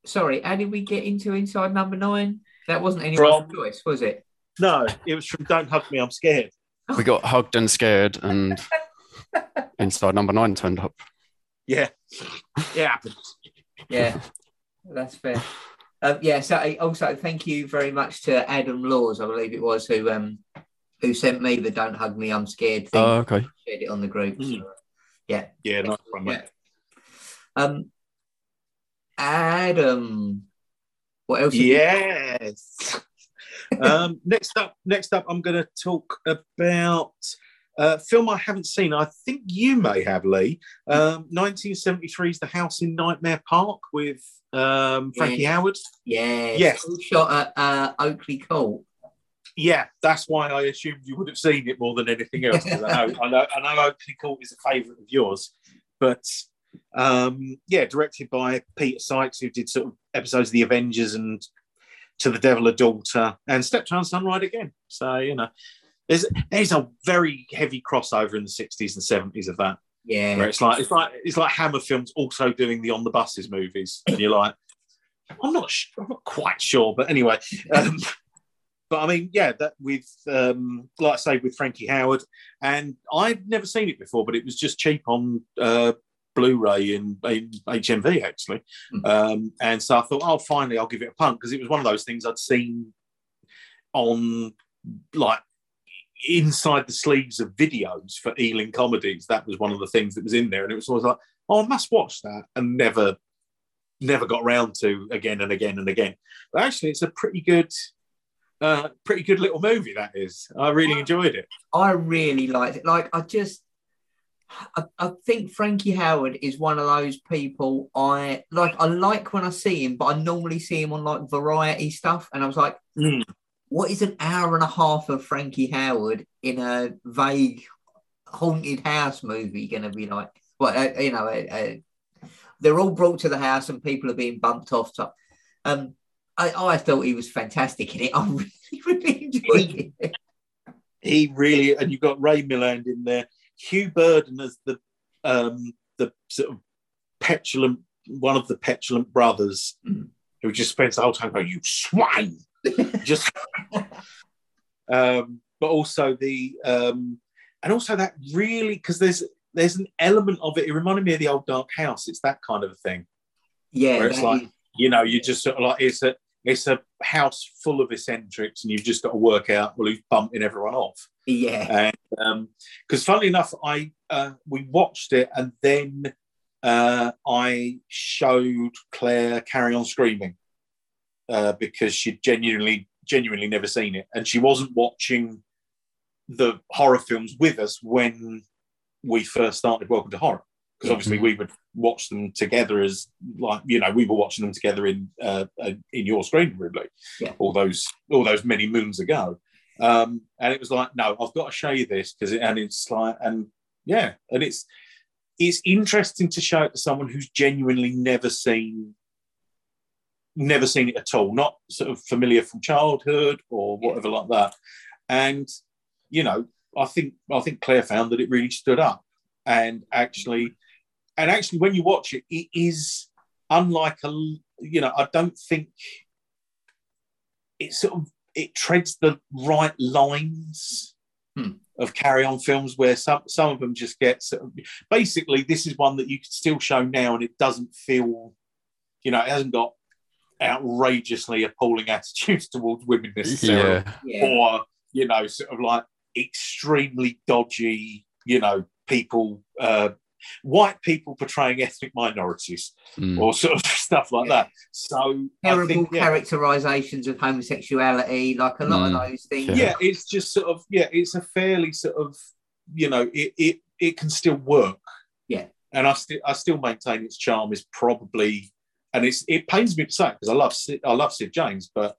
sorry, how did we get into Inside Number Nine? That wasn't anyone's From- choice, was it? No, it was from Don't Hug Me, I'm Scared. We got hugged and scared, and inside number nine turned up. Yeah, yeah. Yeah, that's fair. Um, yeah, so I- also thank you very much to Adam Laws, I believe it was, who um who sent me the "Don't Hug Me, I'm Scared" thing. Oh, okay. shared it on the group. Mm. So, yeah, Yeah, nice one, mate. yeah. Um, Adam, what else? Yes. um, next up, next up, I'm going to talk about a film I haven't seen. I think you may have, Lee. Um, 1973's The House in Nightmare Park with um, Frankie Yes. Howerd. Yes, Yes. all shot at uh, Oakley Court. Yeah, that's why I assumed you would have seen it more than anything else. I know, I know, I know Oakley Court is a favourite of yours, but um, yeah, directed by Peter Sykes, who did sort of episodes of The Avengers and To the Devil a Daughter and Steptoe and Son Ride again. So you know, there's there's a very heavy crossover in the '60s and '70s of that, Yeah, where it's like it's like it's like Hammer Films also doing the On the Buses movies, and you're like, I'm not sh- I'm not quite sure, but anyway. Um, but I mean, yeah, that with um, like I say, with Frankie Howerd, and I'd never seen it before, but it was just cheap on uh, Blu-ray and in HMV actually, Hmm. um, and so I thought, oh, finally, I'll give it a punt because it was one of those things I'd seen on like inside the sleeves of videos for Ealing comedies. That was one of the things that was in there, and it was always like, oh, I must watch that, and never, never got round to again and again and again. But actually, it's a pretty good, uh, pretty good little movie. That is, I really enjoyed it. I really liked it. Like, I just, I, I think Frankie Howerd is one of those people I like. I like when I see him, but I normally see him on like variety stuff, and I was like, Mm. what is an hour and a half of Frankie Howerd in a vague haunted house movie going to be like? Well, uh, you know, uh, uh, they're all brought to the house and people are being bumped off. So, um, I, I thought he was fantastic in it. I really, really enjoyed it. He really, and you've got Ray Milland in there, Hugh Burden as the um, the sort of petulant one of the petulant brothers Mm. who just spends the whole time going, "You swine!" just, um, but also the um, and also that really because there's there's an element of it. It reminded me of the old Dark House. It's that kind of a thing. Yeah, Where it's like- is- you know, you just sort of like it's a it's a house full of eccentrics, and you've just got to work out well who's bumping everyone off. yeah. And because funnily enough, I uh, we watched it, and then uh, I showed Claire "Carry On Screaming" uh, because she genuinely genuinely never seen it, and she wasn't watching the horror films with us when we first started Welcome to Horror, because obviously we would watch them together as like you know we were watching them together in uh, uh, in your screen Ridley, Yeah. all those all those many moons ago, um, and it was like no, I've got to show you this because it, and it's like and yeah, and it's it's interesting to show it to someone who's genuinely never seen never seen it at all, not sort of familiar from childhood or whatever like that. And you know, I think I think Claire found that it really stood up, and actually, and actually, when you watch it, it is unlike a you know, I don't think it sort of it treads the right lines Hmm. of carry on films where some some of them just get sort of, basically this is one that you could still show now and it doesn't feel you know it hasn't got outrageously appalling attitudes towards women necessarily Yeah. Yeah. or you know sort of like extremely dodgy you know people uh white people portraying ethnic minorities Mm. or sort of stuff like Yeah. that so Terrible think, yeah, characterizations of homosexuality, like a lot Mm. of those things. Yeah. yeah it's just sort of yeah it's a fairly sort of you know it it, it can still work Yeah. and i still i still maintain its charm is probably and it's it pains me to say because i love sid, i love sid james but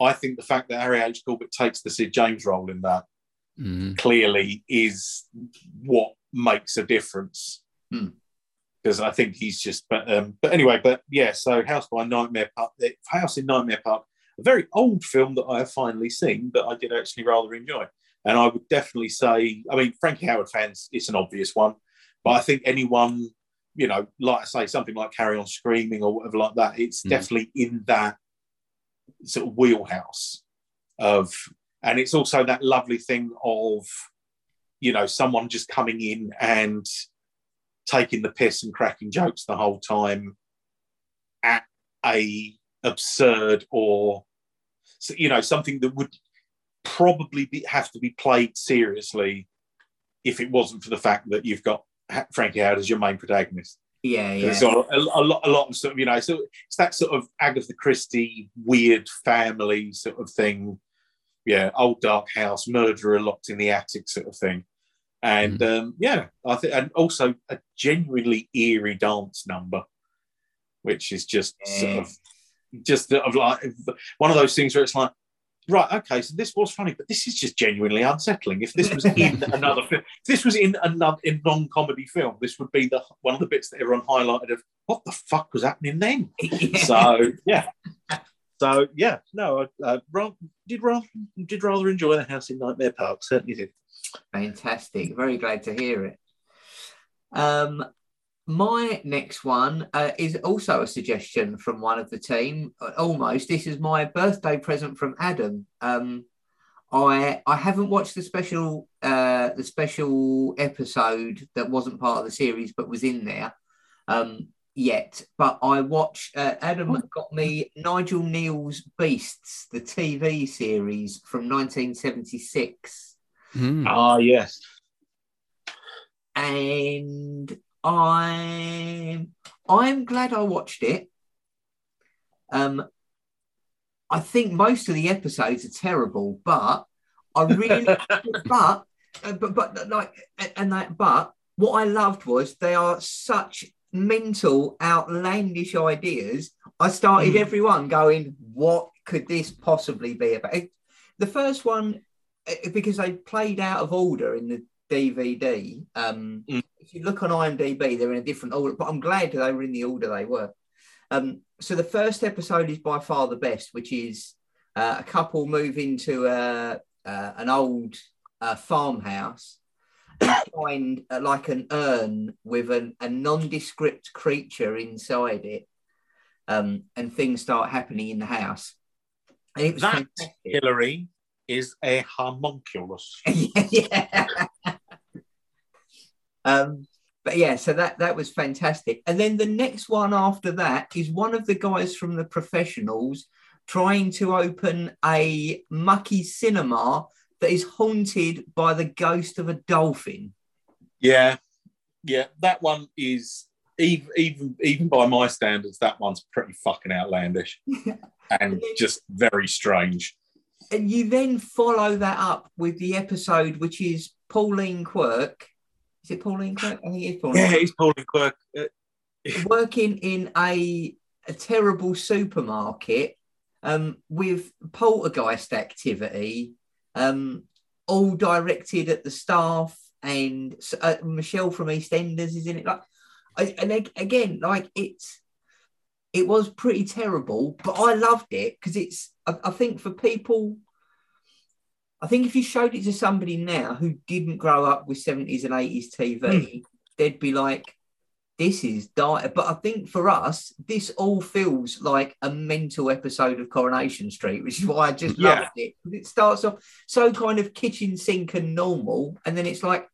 i think the fact that harry h corbett takes the sid james role in that Mm. clearly is what makes a difference Hmm. because i think he's just but um but anyway but yeah so house by nightmare park the house in nightmare park a very old film that I have finally seen, but I did actually rather enjoy. And I would definitely say, I mean, Frankie Howerd fans, it's an obvious one, but I think anyone, you know, like I say, something like Carry On Screaming or whatever like that, it's Mm. definitely in that sort of wheelhouse of, and it's also that lovely thing of, you know, someone just coming in and taking the piss and cracking jokes the whole time at a absurd or you know something that would probably be, have to be played seriously if it wasn't for the fact that you've got Frankie Howerd as your main protagonist. Yeah, yeah. A, a, a lot, a lot of sort of you know, so it's that sort of Agatha Christie weird family sort of thing. Yeah, old dark house, murderer locked in the attic sort of thing. And um, yeah, I think, and also a genuinely eerie dance number, which is just sort of just sort of like one of those things where it's like, right, okay, so this was funny, but this is just genuinely unsettling. If this was in another film, if this was in another in non-comedy film, this would be the one of the bits that everyone highlighted of what the fuck was happening then. So yeah, so yeah, no, I uh, did rather did rather enjoy the House in Nightmare Park. Certainly did. Fantastic. Very glad to hear it. Um, my next one uh, is also a suggestion from one of the team. Almost, this is my birthday present from Adam. Um, I I haven't watched the special uh, the special episode that wasn't part of the series but was in there um, yet. But I watched. Uh, Adam got me Nigel Kneale's Beasts, the TV series from 1976 Mm. Ah, yes. and I'm I'm glad I watched it. Um, I think most of the episodes are terrible, but I really, but, uh, but but like and that, but what I loved was they are such mental, outlandish ideas. I started Mm. everyone going, "What could this possibly be about?" The first one, because they played out of order in the DVD. Um, Mm. If you look on IMDb, they're in a different order, but I'm glad that they were in the order they were. Um, so the first episode is by far the best, which is uh, a couple move into a, uh, an old uh, farmhouse and find uh, like an urn with an, a nondescript creature inside it, um, and things start happening in the house. And it was That fantastic. Hillary is a homunculus. yeah, um, but yeah, so that that was fantastic. And then the next one after that is one of the guys from the professionals trying to open a mucky cinema that is haunted by the ghost of a dolphin. Yeah, yeah, that one is even even even by my standards, that one's pretty fucking outlandish and just very strange. And you then follow that up with the episode, which is Pauline Quirk. Is it Pauline Quirk? I think it's Pauline. Yeah, it's Pauline Quirk. Uh, working in a, a terrible supermarket um, with poltergeist activity, um, all directed at the staff, and uh, Michelle from EastEnders is in it. Like, and again, like it's it was pretty terrible, but I loved it because it's. I, I think for people. I think if you showed it to somebody now who didn't grow up with 70s and 80s TV, hmm. they'd be like, this is dire. But I think for us, this all feels like a mental episode of Coronation Street, which is why I just Yeah. loved it. It starts off so kind of kitchen sink and normal, and then it's like,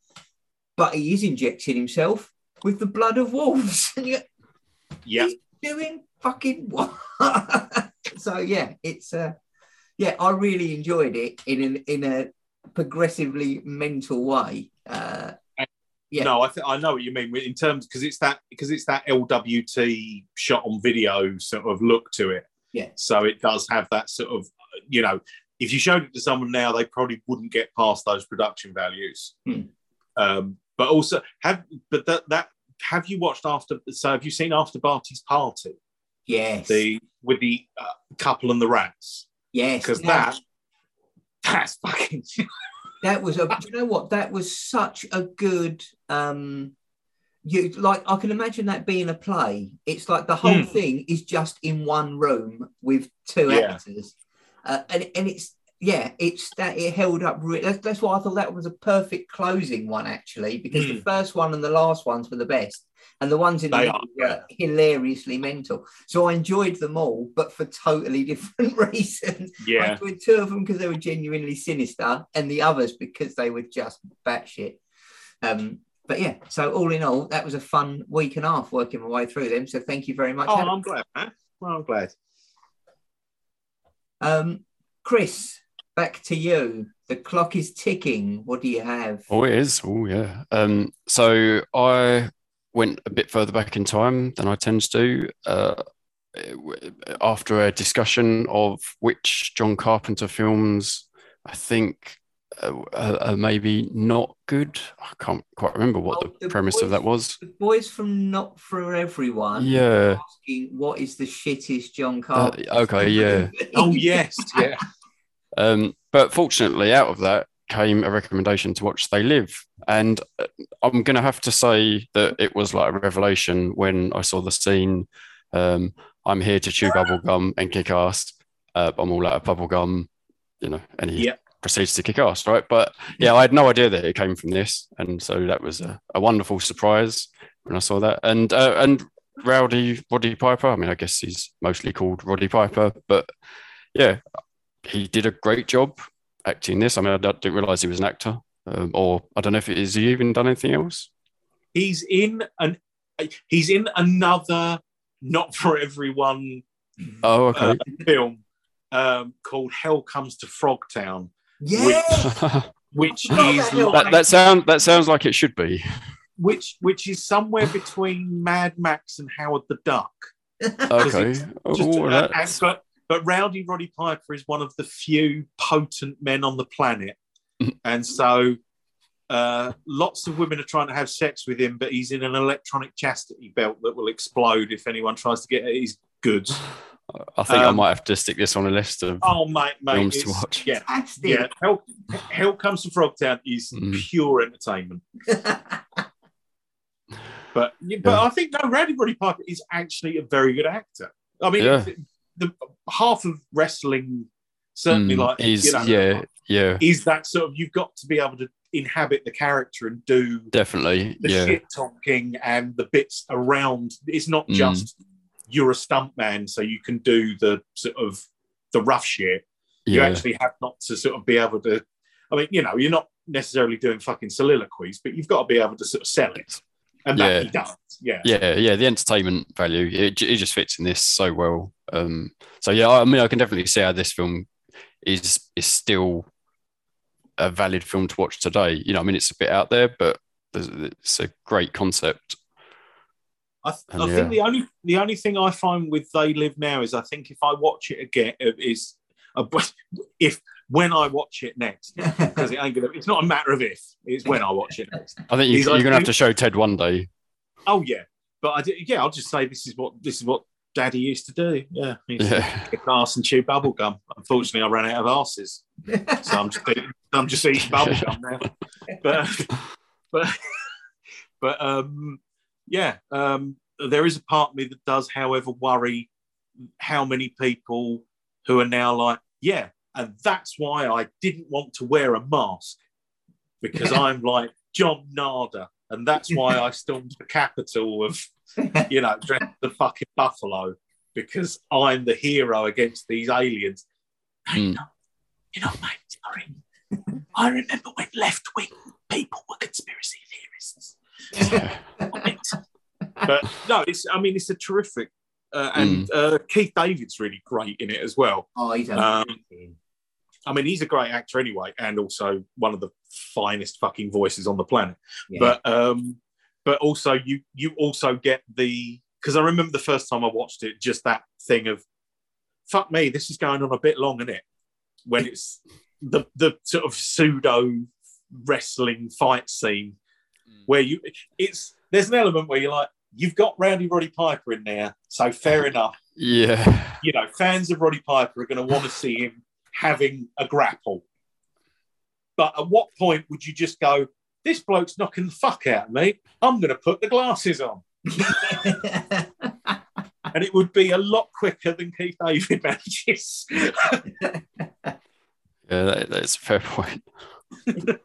but he is injecting himself with the blood of wolves. And yeah, doing fucking what? so yeah, it's uh yeah, I really enjoyed it in an, in a progressively mental way. Uh Yeah. no, I think I know what you mean in terms because it's that because it's that LWT shot on video sort of look to it. Yeah. So it does have that sort of you know, if you showed it to someone now, they probably wouldn't get past those production values. Hmm. Um, but also have but that that have you watched after? So have you seen After Barty's Party? Yes. The with the uh, couple and the rats yes. because now- that that's fucking that was a do you know what that was such a good um you like i can imagine that being a play it's like the whole Hmm. thing is just in one room with two Yeah. actors uh, and, and it's yeah it's that it held up re- that's, that's why i thought that was a perfect closing one actually because the Hmm. first one and the last ones were the best and the ones in the They middle are, were hilariously mental so i enjoyed them all but for totally different reasons I yeah. enjoyed two of them because they were genuinely sinister, and the others because they were just batshit. Um, but yeah, so all in all, that was a fun week and a half working my way through them. So thank you very much. Oh, Adam. I'm glad, man. Well, I'm glad. Um, Chris, back to you. The clock is ticking. What do you have? Oh, it is. Oh, yeah. Um, so I went a bit further back in time than I tend to do. Uh, after a discussion of which John Carpenter films I think uh, are, are maybe not good. I can't quite remember what Oh, the The premise of that was. The boys from Not for Everyone. Yeah. Asking what is the shittest John Uh, Carpenter? okay, yeah. Oh yes, yeah. Um, but fortunately, out of that came a recommendation to watch They Live. And uh, I'm going to have to say that it was like a revelation when I saw the scene. Um, I'm here to chew bubble gum and kick ass. Uh, I'm all out of bubble gum, you know, and he Yeah. proceeds to kick ass, right? But yeah, I had no idea that it came from this. And so that was a, a wonderful surprise when I saw that. And, uh, and Rowdy Roddy Piper, I mean, I guess he's mostly called Roddy Piper, but yeah, he did a great job acting this. I mean, I didn't realize he was an actor, um, or I don't know if it is. He even done anything else? He's in an he's in another not for everyone Oh, okay. film um, called Hell Comes to Frogtown, yeah. which Not is that that that sound that sounds like it should be. which which is somewhere between Mad Max and Howard the Duck. Okay. Just, Oh, uh, that's- and- but but Rowdy Roddy Piper is one of the few potent men on the planet, and so uh, lots of women are trying to have sex with him, but he's in an electronic chastity belt that will explode if anyone tries to get at his goods. I think I um, might have to stick this on a list of. Oh, mate, mate, Films to watch. Yeah, Fantastic. yeah. Hell, Hell comes to Frogtown is Mm. pure entertainment. But but Yeah. I think no, Rowdy Roddy Piper is actually a very good actor. I mean, Yeah. The, half of wrestling certainly Mm, like is you know, yeah, yeah, is that sort of you've got to be able to inhabit the character and do definitely, the yeah, shit talking and the bits around. It's not Mm. just you're a stuntman, so you can do the sort of the rough shit. You yeah, actually have not to sort of be able to. I mean, you know, you're not necessarily doing fucking soliloquies, but you've got to be able to sort of sell it, and that Yeah. he does. Yeah, yeah, yeah. The entertainment value it, it just fits in this so well. Um, so yeah, I mean, I can definitely see how this film is is still a valid film to watch today. You know, I mean, it's a bit out there, but it's a great concept. I, th- And I yeah. think the only the only thing I find with They Live Now is I think if I watch it again is uh, if when I watch it next because it ain't gonna. It's not a matter of if. It's when I watch it next. I think you, you're like- gonna have to show Ted one day. Oh yeah, but I did, yeah. I'll just say this is what this is what Daddy used to do. Yeah, he used to Yeah. kick ass and chew bubble gum. Unfortunately, I ran out of asses, so I'm just eating, I'm just eating bubble gum now. But but but um, yeah, um, there is a part of me that does, however, worry how many people who are now like, yeah, and that's why I didn't want to wear a mask because I'm like John Nada, and that's why I stormed the capital of you know, dressed the fucking buffalo because I'm the hero against these aliens. Mm. no, you know, mate, sorry. I remember when left wing people were conspiracy theorists. but no, it's, I mean, it's a terrific, uh, and uh, Keith David's really great in it as well. oh, he's Um. I mean, he's a great actor anyway, and also one of the finest fucking voices on the planet. Yeah. But um, but also you you also get the because I remember the first time I watched it, just that thing of fuck me, this is going on a bit long, isn't it? When it's the the sort of pseudo wrestling fight scene mm. where you it's there's an element where you're like you've got Rowdy Roddy Piper in there, so fair enough. yeah. You know, fans of Roddy Piper are going to want to see him having a grapple. But at what point would you just go, this bloke's knocking the fuck out of me. I'm going to put the glasses on. And it would be a lot quicker than Keith David manages. Yeah, that, that's a fair point.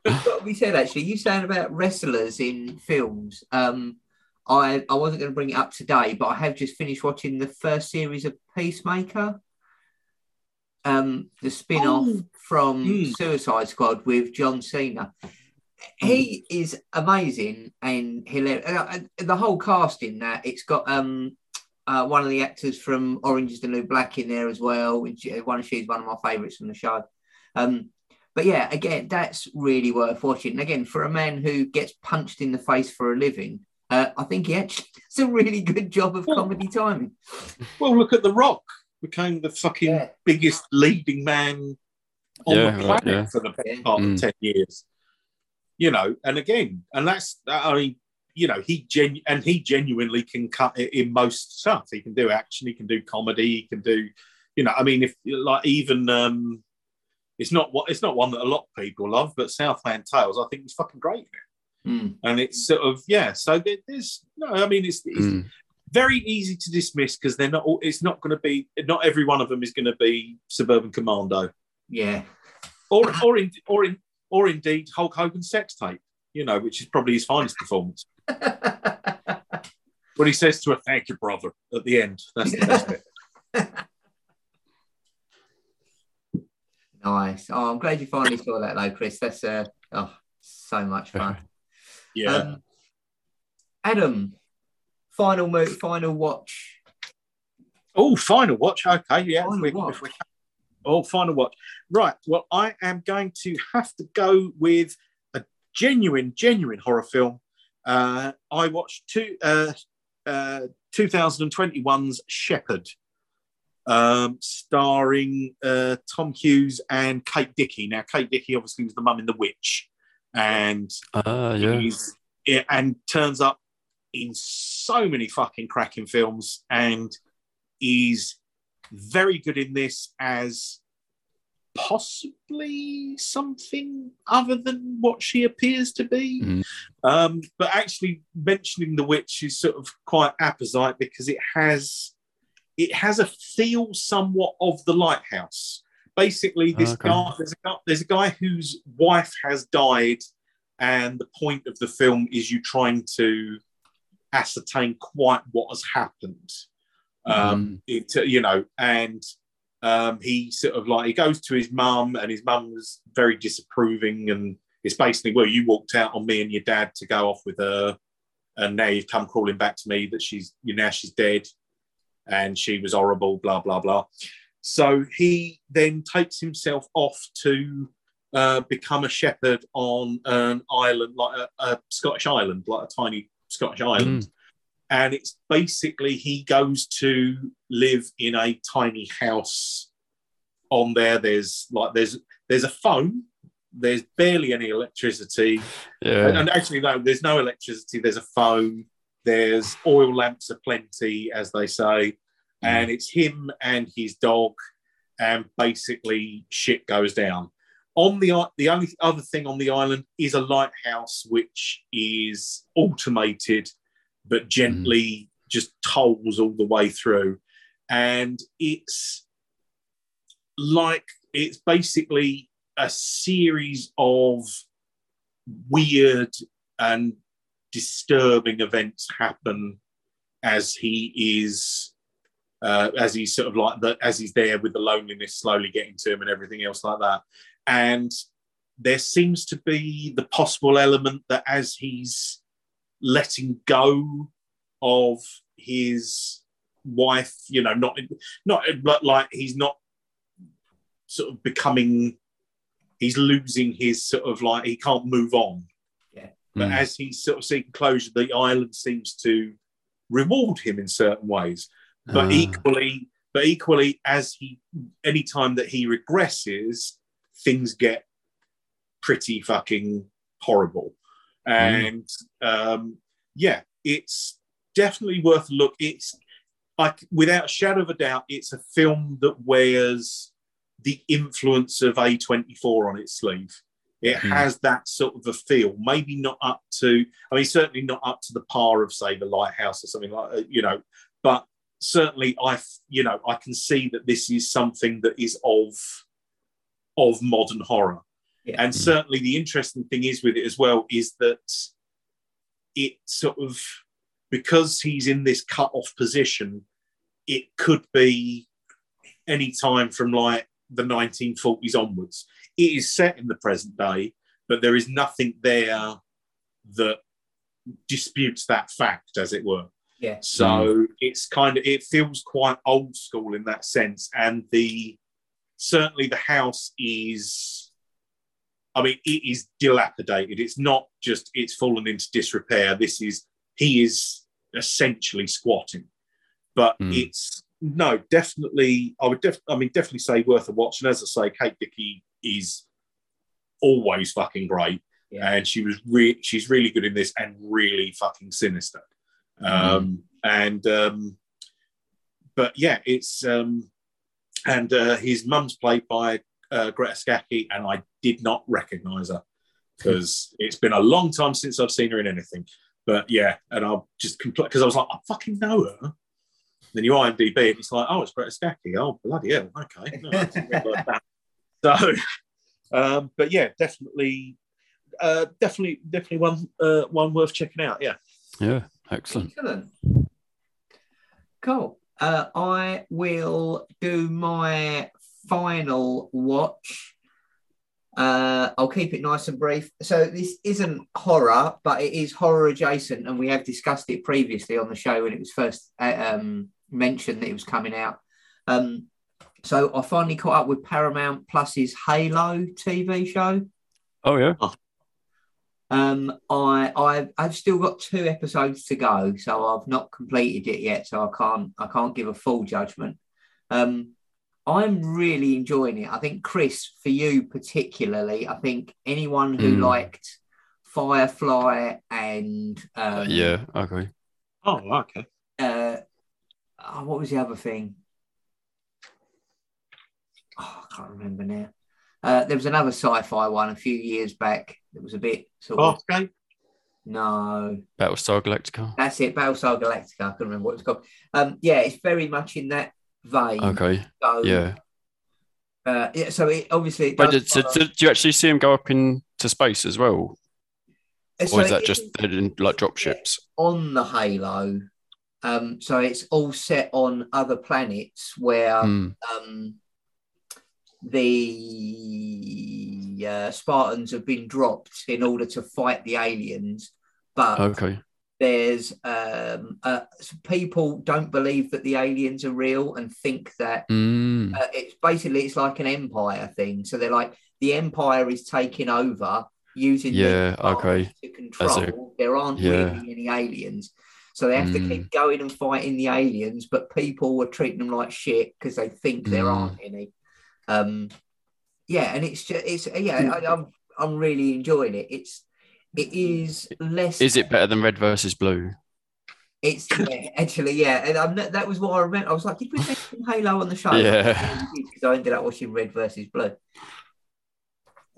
What we said actually, you saying about wrestlers in films. Um, I I wasn't going to bring it up today, but I have just finished watching the first series of Peacemaker. Um, the spin-off Oh. from Mm. Suicide Squad with John Cena. He is amazing and hilarious. Uh, uh, the whole cast in that. It's got um uh, one of the actors from Orange is the New Black in there as well. Which uh, one she's one of my favourites from the show. Um, but yeah, again, that's really worth watching. And again, for a man who gets punched in the face for a living, uh, I think he actually does a really good job of Well- comedy timing. well, look at The Rock. Became the fucking Yeah. biggest leading man on Yeah, the right, planet yeah. for the best Yeah. part Mm. of 10 years. You know, and again, and that's, I mean, you know, he genu- and he genuinely can cut it in most stuff. He can do action, he can do comedy, he can do, you know, I mean, if like even um it's not what it's not one that a lot of people love, but Southland Tales, I think is fucking great. Mm. And it's sort of yeah. So there, there's no, I mean, it's, it's Mm. very easy to dismiss because they're not. all It's not going to be. Not every one of them is going to be Suburban Commando, Yeah. or or in, or in, or indeed Hulk Hogan's sex tape. You know, which is probably his finest performance. When he says to her, "Thank you, brother," at the end. That's the best bit. nice. Oh, I'm glad you finally saw that though, Chris. That's uh, oh, so much fun. Yeah. Um, Adam, final move, final watch. oh, final watch. Okay, yeah. Final we- watch. we- oh, final watch. Right. Well, I am going to have to go with a genuine, genuine horror film. Uh, I watched two, uh, uh, 2021's Shepherd, um, starring uh, Tom Hughes and Kate Dickie. Now, Kate Dickie obviously was the mum in The Witch, and. He's, yeah, and turns up in so many fucking cracking films, and is very good in this as possibly something other than what she appears to be. Mm. Um, but actually, mentioning the witch is sort of quite apposite because it has it has a feel somewhat of the lighthouse. Basically, this Okay. guy there's a guy there's a guy whose wife has died, and the point of the film is you trying to ascertain quite what has happened. Um, it, you know, and um, he sort of like he goes to his mum, and his mum was very disapproving, and it's basically well, you walked out on me and your dad to go off with her, and now you've come crawling back to me that she's you now she's dead, and she was horrible, blah blah blah. So he then takes himself off to uh, become a shepherd on an island, like a, a Scottish island, like a tiny Scottish island. And it's basically he goes to live in a tiny house on there. There's like there's there's a phone. There's barely any electricity. Yeah. And actually, no, there's no electricity. There's a phone. There's oil lamps aplenty, as they say. Hmm. And it's him and his dog. And basically, shit goes down. On the the only other thing on the island is a lighthouse, which is automated, but gently just tolls all the way through. And it's like it's basically a series of weird and disturbing events happen as he is uh, as he's sort of like the as he's there with the loneliness slowly getting to him and everything else like that and there seems to be the possible element that as he's letting go of his wife you know not not but like he's not sort of becoming he's losing his sort of like he can't move on Yeah. but Mm. as he's sort of seeking closure the island seems to reward him in certain ways but Ah. equally but equally as he anytime that he regresses things get pretty fucking horrible and um yeah it's definitely worth a look. It's like without a shadow of a doubt it's a film that wears the influence of a24 on its sleeve. It Hmm. has that sort of a feel maybe not up to i mean certainly not up to the par of say the lighthouse or something like that you know but certainly i you know i can see that this is something that is of of modern horror Yeah. and Mm. certainly the interesting thing is with it as well is that it sort of because he's in this cut off position it could be any time from like the 1940s onwards it is set in the present day but there is nothing there that disputes that fact as it were Yeah. so it's kind of it feels quite old school in that sense, and the certainly the house is. I mean, it is dilapidated. It's not just it's fallen into disrepair. This is he is essentially squatting, but Mm. it's no definitely. I would def, I mean definitely say worth a watch. And as I say, Kate Dickie is always fucking great, Yeah. and she was re- she's really good in this and really fucking sinister. Um, and um, but yeah, it's um, and uh, his mum's played by uh, Greta Scacchi, and I did not recognise her because it's been a long time since I've seen her in anything. But yeah, and I'll just because I was like, I fucking know her. Then you IMDb, and it's like, oh, it's Greta Scacchi. Oh, bloody hell, okay. No, I that. So, um, but yeah, definitely, uh, definitely, definitely one uh, one worth checking out. Yeah. Yeah. Excellent. Excellent. Cool. Uh, I will do my final watch. Uh, I'll keep it nice and brief. So this isn't horror, but it is horror adjacent, and we have discussed it previously on the show when it was first uh, um, mentioned that it was coming out. Um, so I finally caught up with Paramount Plus's Halo TV show. Oh yeah. Um, I I've, I've still got two episodes to go, so I've not completed it yet, so I can't I can't give a full judgment. Um, I'm really enjoying it. I think Chris, for you particularly, I think anyone who Mm. liked Firefly and um, yeah. Okay. Oh, okay. uh, oh, what was the other thing? Oh, I can't remember now. Uh, there was another sci-fi one a few years back that was a bit sort of Farscape. no. Battlestar Galactica. That's it, Battlestar Galactica. I can't remember what it's called. Um, yeah, it's very much in that vein. Okay. So, Yeah. uh, yeah. So it obviously. It But did, so did you actually see him go up into space as well, so or is that just isn't like drop ships? on the Halo? Um, so it's all set on other planets where Hmm. um, the uh, Spartans have been dropped in order to fight the aliens, but Okay. There's um, uh, people don't believe that the aliens are real and think that Mm. uh, it's basically it's like an empire thing. So they're like the empire is taking over using Yeah, okay. to control. there aren't yeah. really any aliens. So they have to Mm. keep going and fighting the aliens, but people were treating them like shit because they think there Mm. aren't any. Um, yeah, and it's just it's yeah, I, I'm I'm really enjoying it. It's it is less. Is it better than Red versus Blue? It's yeah, actually yeah, and I'm, that was what I remember. I was like, did we mention Halo on the show? Yeah. because I ended up watching Red versus Blue.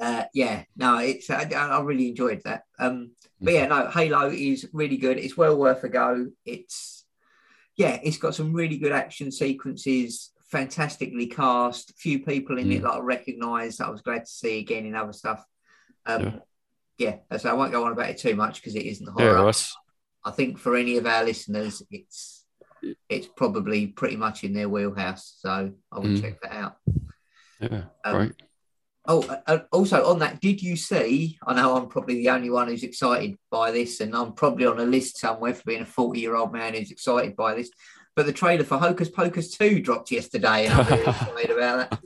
Uh, yeah, no, it's I, I really enjoyed that. Um, but yeah, no, Halo is really good. It's well worth a go. It's yeah, it's got some really good action sequences, fantastically cast. Few people in it Mm. that I recognised. I was glad to see again in other stuff. Um, yeah. So I won't go on about it too much because it isn't Yeah, horror. Russ. I think for any of our listeners, it's it's probably pretty much in their wheelhouse. So I will Mm. check that out. Yeah, Um, great. Oh, uh, uh, also on that, did you see? I know I'm probably the only one who's excited by this, and I'm probably on a list somewhere for being a 40 year old man who's excited by this. But the trailer for Hocus Pocus 2 dropped yesterday, and I'm really excited about that.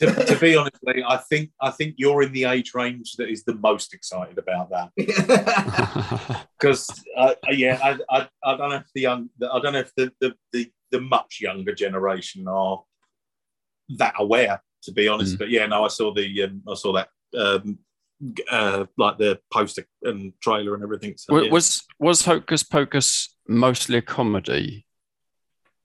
To, to be honest, Lee, I think I think you're in the age range that is the most excited about that because uh, yeah, I, I, I don't know if the young I don't know if the the, the, the much younger generation are that aware. To be honest, Mm. but yeah, no, I saw the um, I saw that um, uh, like the poster and trailer and everything. So, Wa- yeah. was was Hocus Pocus mostly a comedy?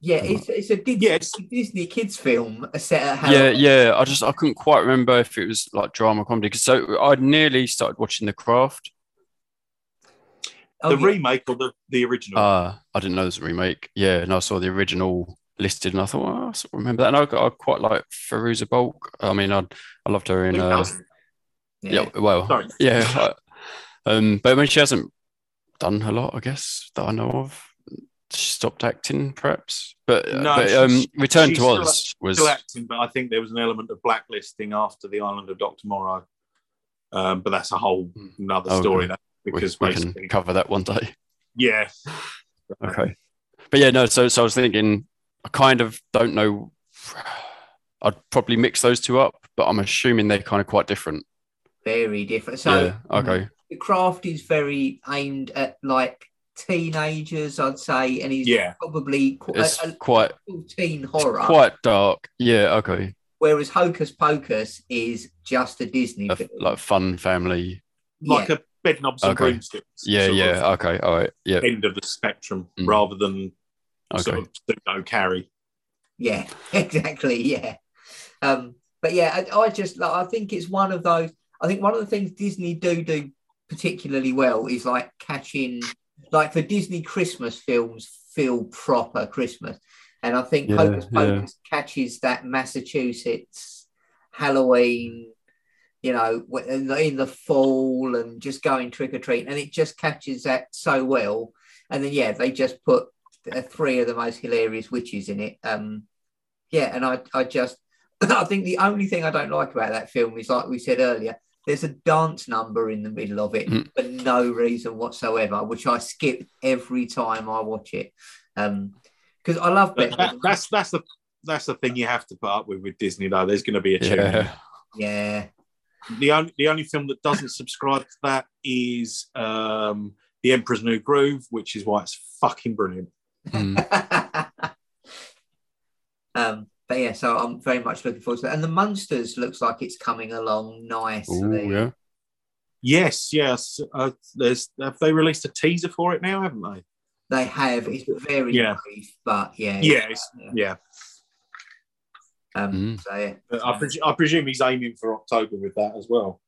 Yeah, it's, it's a Disney, Yeah, it's- Disney kids film set at Yeah, yeah. I just I couldn't quite remember if it was like drama comedy because so I'd nearly started watching The Craft. Oh, the yeah. remake or the the original. Uh I didn't know it was a remake. Yeah, and I saw the original listed, and I thought, well, I sort of remember that. And I, I quite like Fairuza Balk. I mean, I I loved her in. Who Uh, doesn't? yeah. well, Sorry. yeah. I- um, but I mean, she hasn't done a lot, I guess, that I know of. She stopped acting, perhaps. But, uh, No, but she's- um, Return she's to still Oz was. still acting, but I think there was an element of blacklisting after the Island of Doctor Moreau. Um, but that's a whole another Okay. story now we, because we basically, can cover that one day. yeah, Okay. But yeah, no. So, so I was thinking, I kind of don't know. I'd probably mix those two up, but I'm assuming they're kind of quite different. very different. So yeah. Okay. the craft is very aimed at like teenagers, I'd say, and he's Yeah. probably qu- It's a, a quite full teen it's horror. quite dark. Yeah. Okay. Whereas Hocus Pocus is just a Disney A, film. like fun family. like a Bedknobs and Broomsticks. Yeah. Yeah. Okay. All right. Yeah. End of the spectrum Mm. rather than sort Okay. of pseudo carry. Yeah, exactly. Yeah. Um, but yeah, I, I just like, I think it's one of those. I think one of the things Disney do do particularly well is like catching, like the Disney Christmas films feel proper Christmas, and I think Yeah, Hocus yeah. Pocus catches that Massachusetts Halloween. You know, in the, fall and just going trick or treat, and it just catches that so well. And then yeah, they just put three of the most hilarious witches in it. Um, yeah, and I, I just, I think the only thing I don't like about that film is, like we said earlier, there's a dance number in the middle of it Mm. for no reason whatsoever, which I skip every time I watch it. Um, because I love But that, that's that's the that's the thing you have to put up with with Disney though. There's going to be a tune. Yeah. Yeah, The only the only film that doesn't subscribe to that is um, The Emperor's New Groove, which is why it's fucking brilliant. Mm. um, but yeah, so I'm very much looking forward to that. And the Munsters looks like it's coming along nicely. Ooh, yeah. Yes, yes. Uh, there's have they released a teaser for it now, haven't they? They have. It's very Yeah. brief, but yeah, Yeah, it's, yeah. Um, Mm. So yeah, I, pres- I presume he's aiming for October with that as well.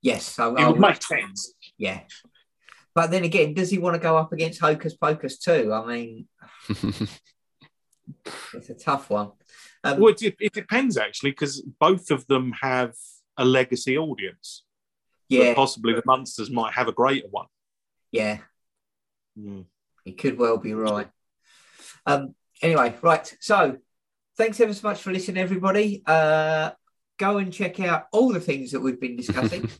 yes. So It I would would- make sense. Yeah. But then again, does he want to go up against Hocus Pocus too? I mean, it's a tough one. Um, Well, it, it depends actually, because both of them have a legacy audience. But yeah, possibly the Munsters might have a greater one. yeah, Mm. he could well be right. Um, anyway, right. So thanks ever so much for listening, everybody. Uh, go and check out all the things that we've been discussing.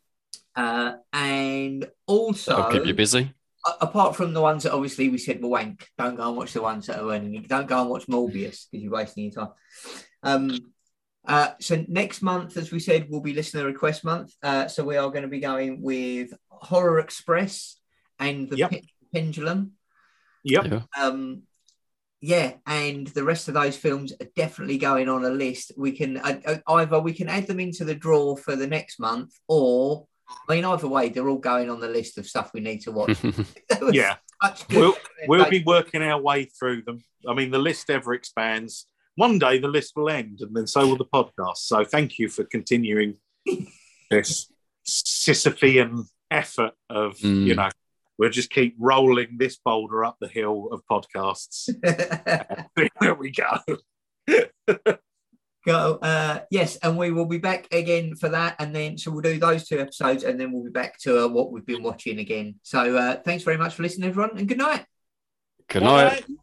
uh, and also, That'll keep you busy. A- apart from the ones that obviously we said were wank, don't go and watch the ones that are earning. Don't go and watch Morbius because you're wasting your time. Um, uh, so next month, as we said, will be listener request month. Uh, so we are going to be going with Horror Express and the Yep. Pe- Pendulum. Yep. Yeah. Um, yeah, and the rest of those films are definitely going on a list. We can uh, uh, either we can add them into the draw for the next month, or I mean, either way, they're all going on the list of stuff we need to watch. yeah, we'll we'll be working our way through them. I mean, the list ever expands. One day the list will end, and then so will the podcast. So thank you for continuing this Sisyphean effort of mm. you know we'll just keep rolling this boulder up the hill of podcasts. there we go. Go. Uh, yes, and we will be back again for that, and then so we'll do those two episodes, and then we'll be back to uh, what we've been watching again. So uh, thanks very much for listening, everyone, and good night. Good night. Bye.